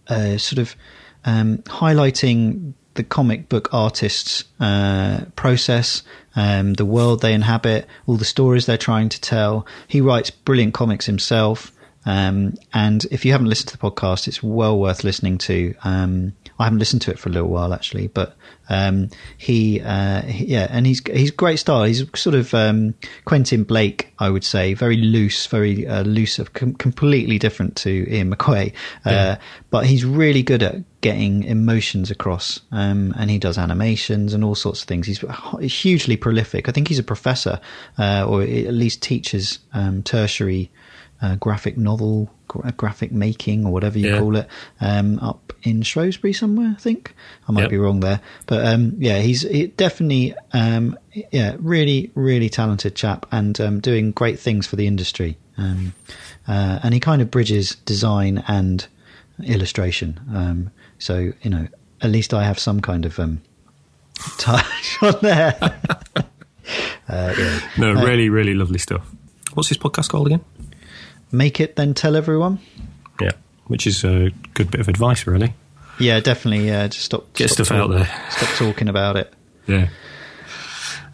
[SPEAKER 1] uh, sort of um, highlighting the comic book artist's uh, process, um, the world they inhabit, all the stories they're trying to tell. He writes brilliant comics himself. Um, and if you haven't listened to the podcast, it's well worth listening to. Um, I haven't listened to it for a little while actually, but um, he, uh, he, yeah, and he's he's great style. He's sort of um, Quentin Blake, I would say, very loose, very uh, loose, com- completely different to Ian McHugh. Uh, yeah. But he's really good at getting emotions across, um, and he does animations and all sorts of things. He's hugely prolific. I think he's a professor, uh, or at least teaches um, tertiary uh, graphic novel, gra- graphic making, or whatever you yeah. call it, um, up in Shrewsbury somewhere. I think I might yep. be wrong there, but um, yeah, he's he definitely um, yeah, really, really talented chap, and um, doing great things for the industry. Um, uh, and he kind of bridges design and illustration. Um, so you know, at least I have some kind of touch on there. uh,
[SPEAKER 2] yeah. No, uh, really, really lovely stuff. What's his podcast called again?
[SPEAKER 1] Make it, then tell everyone.
[SPEAKER 2] Yeah, which is a good bit of advice, really.
[SPEAKER 1] Yeah, definitely. Yeah, just stop.
[SPEAKER 2] Get
[SPEAKER 1] stop
[SPEAKER 2] stuff talk, out there.
[SPEAKER 1] Stop talking about it.
[SPEAKER 2] Yeah.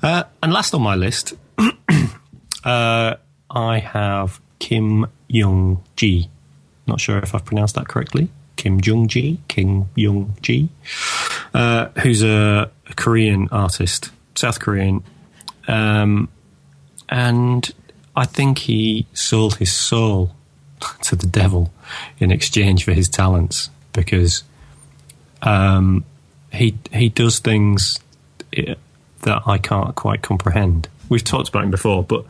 [SPEAKER 2] Uh, and last on my list, uh, I have Kim Young Ji. Not sure if I've pronounced that correctly. Kim Jung Gi, Kim Young Ji, uh, who's a, a, Korean artist, South Korean, um, and I think he sold his soul to the devil in exchange for his talents because um, he he does things that I can't quite comprehend. We've talked about him before, but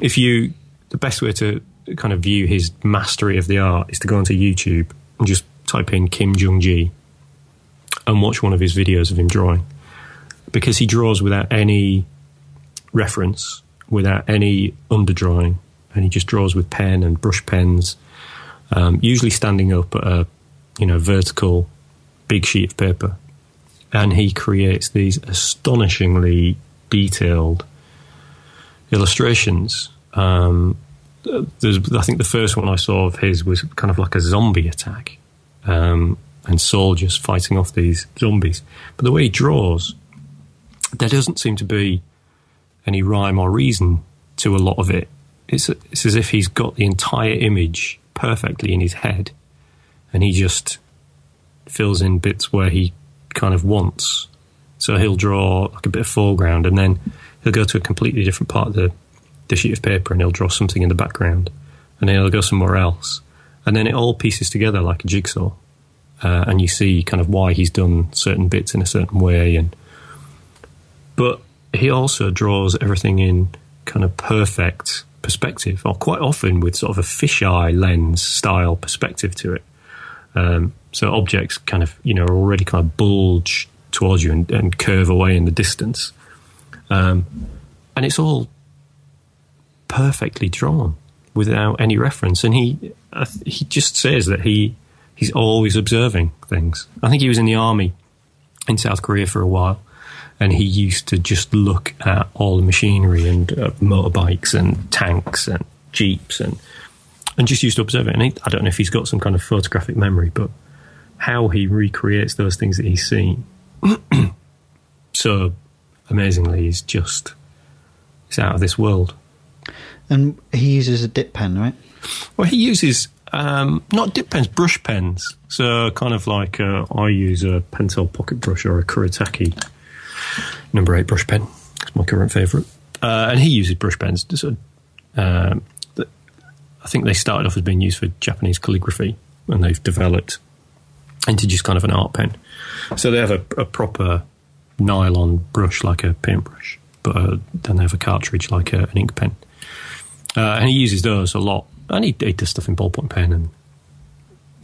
[SPEAKER 2] if you, the best way to kind of view his mastery of the art is to go onto YouTube and just type in Kim Jung Gi and watch one of his videos of him drawing. Because he draws without any reference, without any underdrawing, and he just draws with pen and brush pens, um, usually standing up at a you know vertical big sheet of paper, and he creates these astonishingly detailed illustrations. Um, I think the first one I saw of his was kind of like a zombie attack, um, and soldiers fighting off these zombies. But the way he draws, there doesn't seem to be any rhyme or reason to a lot of it. It's, it's as if he's got the entire image perfectly in his head, and he just fills in bits where he kind of wants. So he'll draw like a bit of foreground, and then he'll go to a completely different part of the, the sheet of paper, and he'll draw something in the background, and then he'll go somewhere else, and then it all pieces together like a jigsaw, uh, and you see kind of why he's done certain bits in a certain way, and but he also draws everything in kind of perfect perspective, or quite often with sort of a fisheye lens style perspective to it. Um, so objects kind of, you know, already kind of bulge towards you and, and curve away in the distance. Um, and it's all perfectly drawn without any reference. And he uh, he just says that he he's always observing things. I think he was in the army in South Korea for a while, and he used to just look at all the machinery and uh, motorbikes and tanks and jeeps and and just used to observe it. And he, I don't know if he's got some kind of photographic memory, but how he recreates those things that he's seen so amazingly is just it's out of this world.
[SPEAKER 1] And he uses a dip pen, right?
[SPEAKER 2] Well, he uses um, not dip pens, brush pens. So kind of like uh, I use a Pentel pocket brush or a Kuretake number eight brush pen. It's my current favourite. Uh, and he uses brush pens. Um, I think they started off as being used for Japanese calligraphy, and they've developed into just kind of an art pen. So they have a, a proper nylon brush like a paintbrush, but uh, then they have a cartridge like a, an ink pen. Uh, and he uses those a lot. And he, he, does stuff in ballpoint pen and,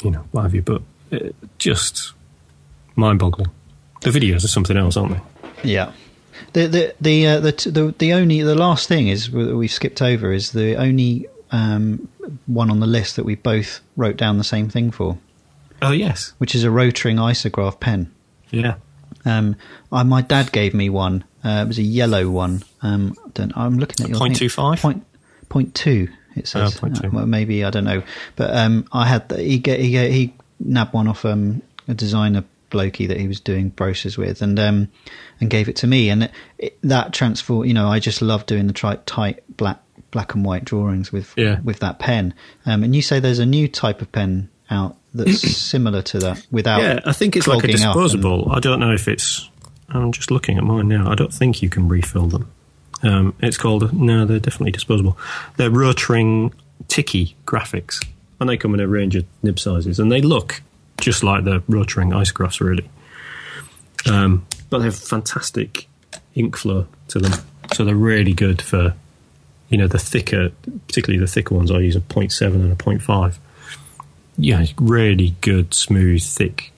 [SPEAKER 2] you know, what have you. But uh, just mind boggling. The videos are something else, aren't they?
[SPEAKER 1] Yeah. The the the uh, the, the the only the last thing is we skipped over is the only um, one on the list that we both wrote down the same thing for.
[SPEAKER 2] Oh yes,
[SPEAKER 1] which is a Rotring isograph pen.
[SPEAKER 2] Yeah.
[SPEAKER 1] Um, I, my dad gave me one. Uh, it was a yellow one. Um, I am looking at your
[SPEAKER 2] point two five.
[SPEAKER 1] Point point two. It says. Oh, uh, well, maybe I don't know, but um, I had the, he get he he nabbed one off um, a designer blokey that he was doing brochures with, and um, and gave it to me, and it, it, that transform. You know, I just love doing the tight, tight black black and white drawings with
[SPEAKER 2] yeah.
[SPEAKER 1] with that pen. Um, and you say there's a new type of pen out that's similar to that without.
[SPEAKER 2] Yeah, I think it's like a disposable. And, I don't know if it's. I'm just looking at mine now. I don't think you can refill them. Um, it's called no, they're definitely disposable. They're Rotring Tikky Graphics, and they come in a range of nib sizes, and they look just like the Rotring isographs, really. Um, but they have fantastic ink flow to them, so they're really good for you know the thicker, particularly the thicker ones. I use a 0.7 and a 0.5 yeah, really good, smooth, thick,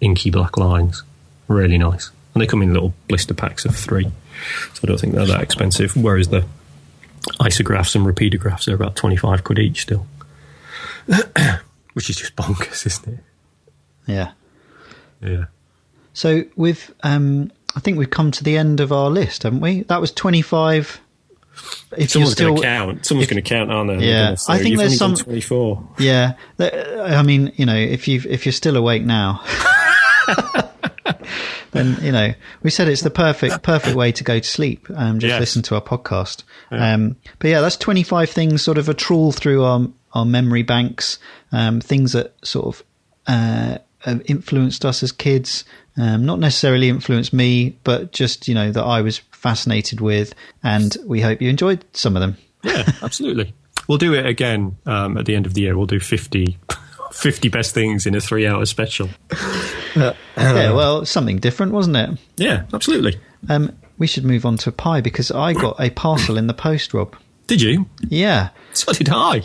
[SPEAKER 2] inky black lines. Really nice. And they come in little blister packs of three. So I don't think they're that expensive. Whereas the isographs and Rapidographs are about 25 quid each still. Which is just bonkers, isn't it?
[SPEAKER 1] Yeah.
[SPEAKER 2] Yeah.
[SPEAKER 1] So we've, um, I think we've come to the end of our list, haven't we? That was 25
[SPEAKER 2] if someone's still, going to count. Someone's going to count, aren't they?
[SPEAKER 1] Yeah, I think there's some
[SPEAKER 2] twenty-four.
[SPEAKER 1] Yeah, I mean, you know, if you if you're still awake now, then you know we said it's the perfect perfect way to go to sleep. Um, just yes. listen to our podcast. Yeah. Um, but yeah, that's 25 things, sort of a trawl through our our memory banks, um, things that sort of uh, influenced us as kids. Um, not necessarily influenced me, but just you know that I was fascinated with, and we hope you enjoyed some of them.
[SPEAKER 2] Yeah, absolutely. we'll do it again um, at the end of the year. We'll do 50, 50 best things in a three hour special.
[SPEAKER 1] yeah, well, something different, wasn't it?
[SPEAKER 2] Yeah, absolutely.
[SPEAKER 1] Um, we should move on to pie because I got a parcel in the post, Rob.
[SPEAKER 2] Did you?
[SPEAKER 1] Yeah,
[SPEAKER 2] So did I.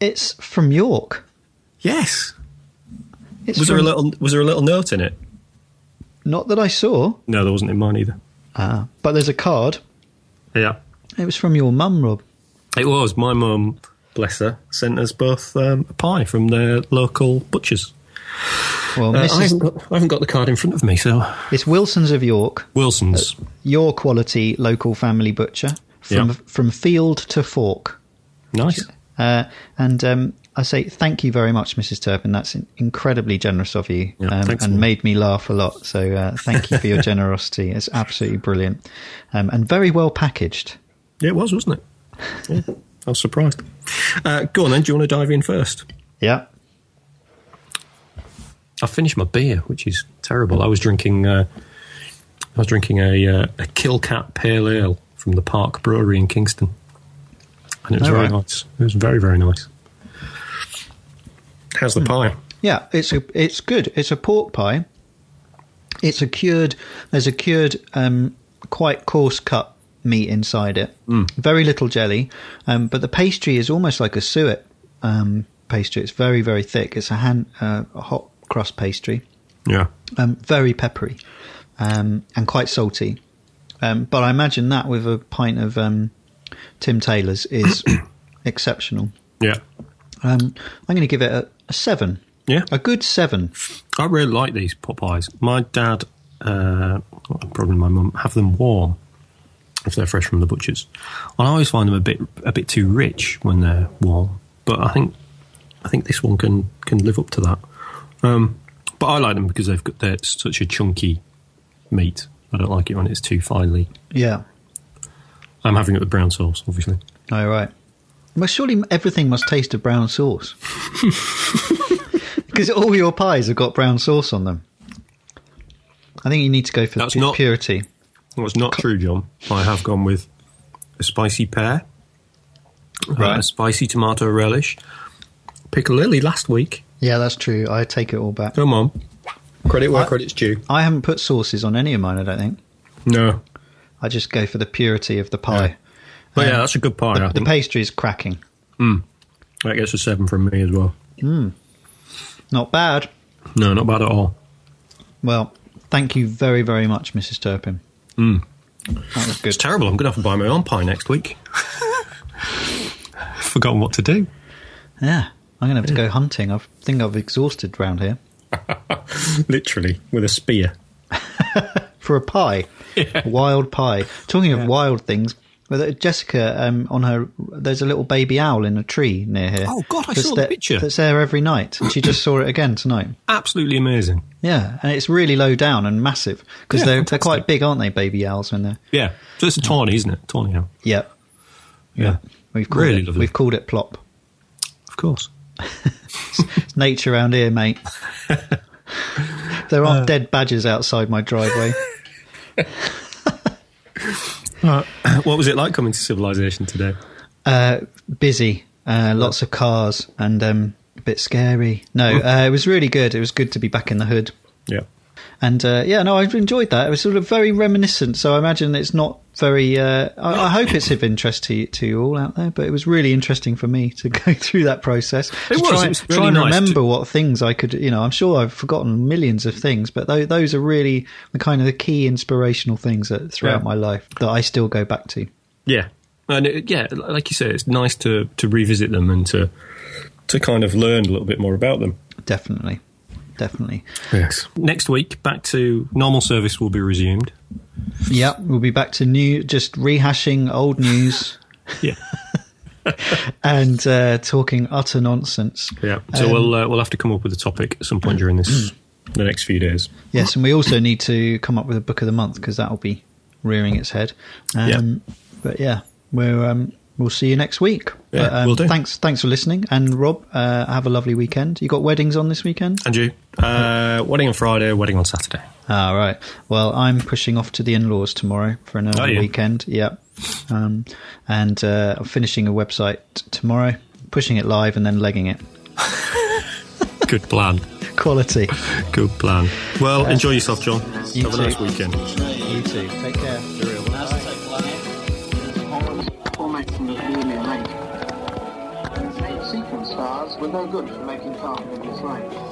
[SPEAKER 1] it's from York.
[SPEAKER 2] Yes.
[SPEAKER 1] It's
[SPEAKER 2] Was there a little Was there a little note in it?
[SPEAKER 1] Not that I saw,
[SPEAKER 2] No, there wasn't in mine either.
[SPEAKER 1] ah, but there's a card.
[SPEAKER 2] Yeah.
[SPEAKER 1] It was from your mum, Rob.
[SPEAKER 2] It was. My mum, bless her, sent us both um, a pie from their local butchers.
[SPEAKER 1] Well,
[SPEAKER 2] Uh, I, haven't got, I haven't got the card in front of me, so.
[SPEAKER 1] It's Wilson's of York,
[SPEAKER 2] Wilson's.
[SPEAKER 1] your quality local family butcher from
[SPEAKER 2] Yeah.
[SPEAKER 1] from field to fork.
[SPEAKER 2] nice.
[SPEAKER 1] Uh, and um, I say thank you very much, Mrs. Turpin. That's incredibly generous of you,
[SPEAKER 2] Yeah,
[SPEAKER 1] um, and made me laugh a lot. So uh, thank you for your generosity. It's absolutely brilliant, um, and very well packaged.
[SPEAKER 2] Yeah, it was, wasn't it? Yeah, I was surprised. Uh, go on then. Do you want to dive in first?
[SPEAKER 1] Yeah.
[SPEAKER 2] I finished my beer, which is terrible. I was drinking. Uh, I was drinking a uh, a Killcat Pale Ale from the Park Brewery in Kingston, and it was very
[SPEAKER 1] right.
[SPEAKER 2] nice. It was very very nice. How's the pie?
[SPEAKER 1] Yeah, it's a it's good. It's a pork pie. It's a cured. There's a cured, um, quite coarse cut meat inside it. Very little jelly, um, but the pastry is almost like a suet um, pastry. It's very very thick. It's a hand uh, a hot crust pastry.
[SPEAKER 2] Yeah,
[SPEAKER 1] Um, very peppery um, and quite salty. Um, but I imagine that with a pint of um, Tim Taylor's is exceptional.
[SPEAKER 2] yeah,
[SPEAKER 1] Um, I'm going to give it a, a seven.
[SPEAKER 2] yeah.
[SPEAKER 1] A good seven.
[SPEAKER 2] I really like these pot pies. My dad, uh, probably my mum, have them warm if they're fresh from the butchers. I always find them a bit a bit too rich when they're warm, but I think I think this one can can live up to that. Um, but I like them because they've got they're such a chunky meat. I don't like it when it's too finely.
[SPEAKER 1] Yeah.
[SPEAKER 2] I'm having it with brown sauce, obviously.
[SPEAKER 1] All right. Well, surely everything must taste of brown sauce. Because all your pies have got brown sauce on them. I think you need to go for
[SPEAKER 2] That's not-
[SPEAKER 1] purity.
[SPEAKER 2] Well, it's not true, John. I have gone with a spicy pear, uh,
[SPEAKER 1] Right.
[SPEAKER 2] a spicy tomato relish, piccalilli last week.
[SPEAKER 1] Yeah, that's true. I take it all back.
[SPEAKER 2] Come on. Credit where
[SPEAKER 1] I-
[SPEAKER 2] credit's due.
[SPEAKER 1] I haven't put sauces on any of mine, I don't think.
[SPEAKER 2] No.
[SPEAKER 1] I just go for the purity of the pie.
[SPEAKER 2] But yeah, um, that's a good pie,
[SPEAKER 1] The, the pastry is cracking. Mm.
[SPEAKER 2] that gets a seven from me as well. Mm.
[SPEAKER 1] Not bad.
[SPEAKER 2] No, not bad at all.
[SPEAKER 1] Well, thank you very, very much, Mrs. Turpin.
[SPEAKER 2] Mm.
[SPEAKER 1] That was good.
[SPEAKER 2] It's terrible. I'm going to have to buy my own pie next week. Forgotten what to do.
[SPEAKER 1] Yeah. I'm going to have to go hunting. I think I've exhausted round here.
[SPEAKER 2] Literally, with a spear.
[SPEAKER 1] for a pie, a wild pie. Talking of wild things, well, Jessica um, on her there's a little baby owl in a tree near here.
[SPEAKER 2] Oh, God, I saw the picture.
[SPEAKER 1] That's there every night, and she just saw it again tonight.
[SPEAKER 2] Absolutely amazing.
[SPEAKER 1] Yeah, and it's really low down and massive because
[SPEAKER 2] Yeah,
[SPEAKER 1] they're they're quite big, aren't they? Baby owls when they're
[SPEAKER 2] Yeah. So it's a tawny, isn't it? Tawny owl.
[SPEAKER 1] yeah
[SPEAKER 2] Yeah.
[SPEAKER 1] we've called
[SPEAKER 2] Really
[SPEAKER 1] it
[SPEAKER 2] lovely.
[SPEAKER 1] we've called it plop.
[SPEAKER 2] Of course.
[SPEAKER 1] It's nature around here, mate. there
[SPEAKER 2] Uh.
[SPEAKER 1] aren't dead badgers outside my driveway.
[SPEAKER 2] what was it like coming to civilization today?
[SPEAKER 1] Uh, busy, uh, lots of cars, and um, a bit scary. No, uh, it was really good. It was good to be back in the hood.
[SPEAKER 2] Yeah.
[SPEAKER 1] And uh, yeah, no, I enjoyed that. It was sort of very reminiscent. So I imagine it's not very. Uh, I, I hope it's of interest to you, to you all out there. But it was really interesting for me to go through that process.
[SPEAKER 2] It
[SPEAKER 1] to
[SPEAKER 2] was,
[SPEAKER 1] Try,
[SPEAKER 2] it was really
[SPEAKER 1] try and
[SPEAKER 2] nice
[SPEAKER 1] remember
[SPEAKER 2] to-
[SPEAKER 1] what things I could. You know, I'm sure I've forgotten millions of things, but those, those are really the kind of the key inspirational things that throughout
[SPEAKER 2] Yeah.
[SPEAKER 1] my life that I still go back to.
[SPEAKER 2] Yeah, and it, yeah, like you say, it's nice to to revisit them and to to kind of learn a little bit more about them.
[SPEAKER 1] Definitely, definitely.
[SPEAKER 2] Yes. Next week, back to normal service will be resumed.
[SPEAKER 1] Yeah, we'll be back to new, just rehashing old news.
[SPEAKER 2] Yeah.
[SPEAKER 1] and uh, talking utter nonsense.
[SPEAKER 2] Yeah. So
[SPEAKER 1] Um,
[SPEAKER 2] we'll uh, we'll have to come up with a topic at some point during this the next few days.
[SPEAKER 1] Yes, and we also need to come up with a book of the month because that will be rearing its head. Um, But yeah, we're, um, we'll see you next week.
[SPEAKER 2] Yeah,
[SPEAKER 1] but, um,
[SPEAKER 2] will do.
[SPEAKER 1] Thanks, thanks for listening. And Rob, uh, have a lovely weekend. You got weddings on this weekend?
[SPEAKER 2] And you, uh, wedding on Friday, wedding on Saturday.
[SPEAKER 1] Ah, right. Well, I'm pushing off to the in-laws tomorrow for
[SPEAKER 2] another
[SPEAKER 1] early
[SPEAKER 2] you?
[SPEAKER 1] weekend. Yeah, um, and uh, I'm finishing a website tomorrow, pushing it live, and then legging it.
[SPEAKER 2] Good plan.
[SPEAKER 1] Quality.
[SPEAKER 2] Good plan. Well, enjoy yourself, John.
[SPEAKER 1] You
[SPEAKER 2] Have a nice weekend.
[SPEAKER 1] You too. Take care.
[SPEAKER 3] Were no good for making Carpenter this late.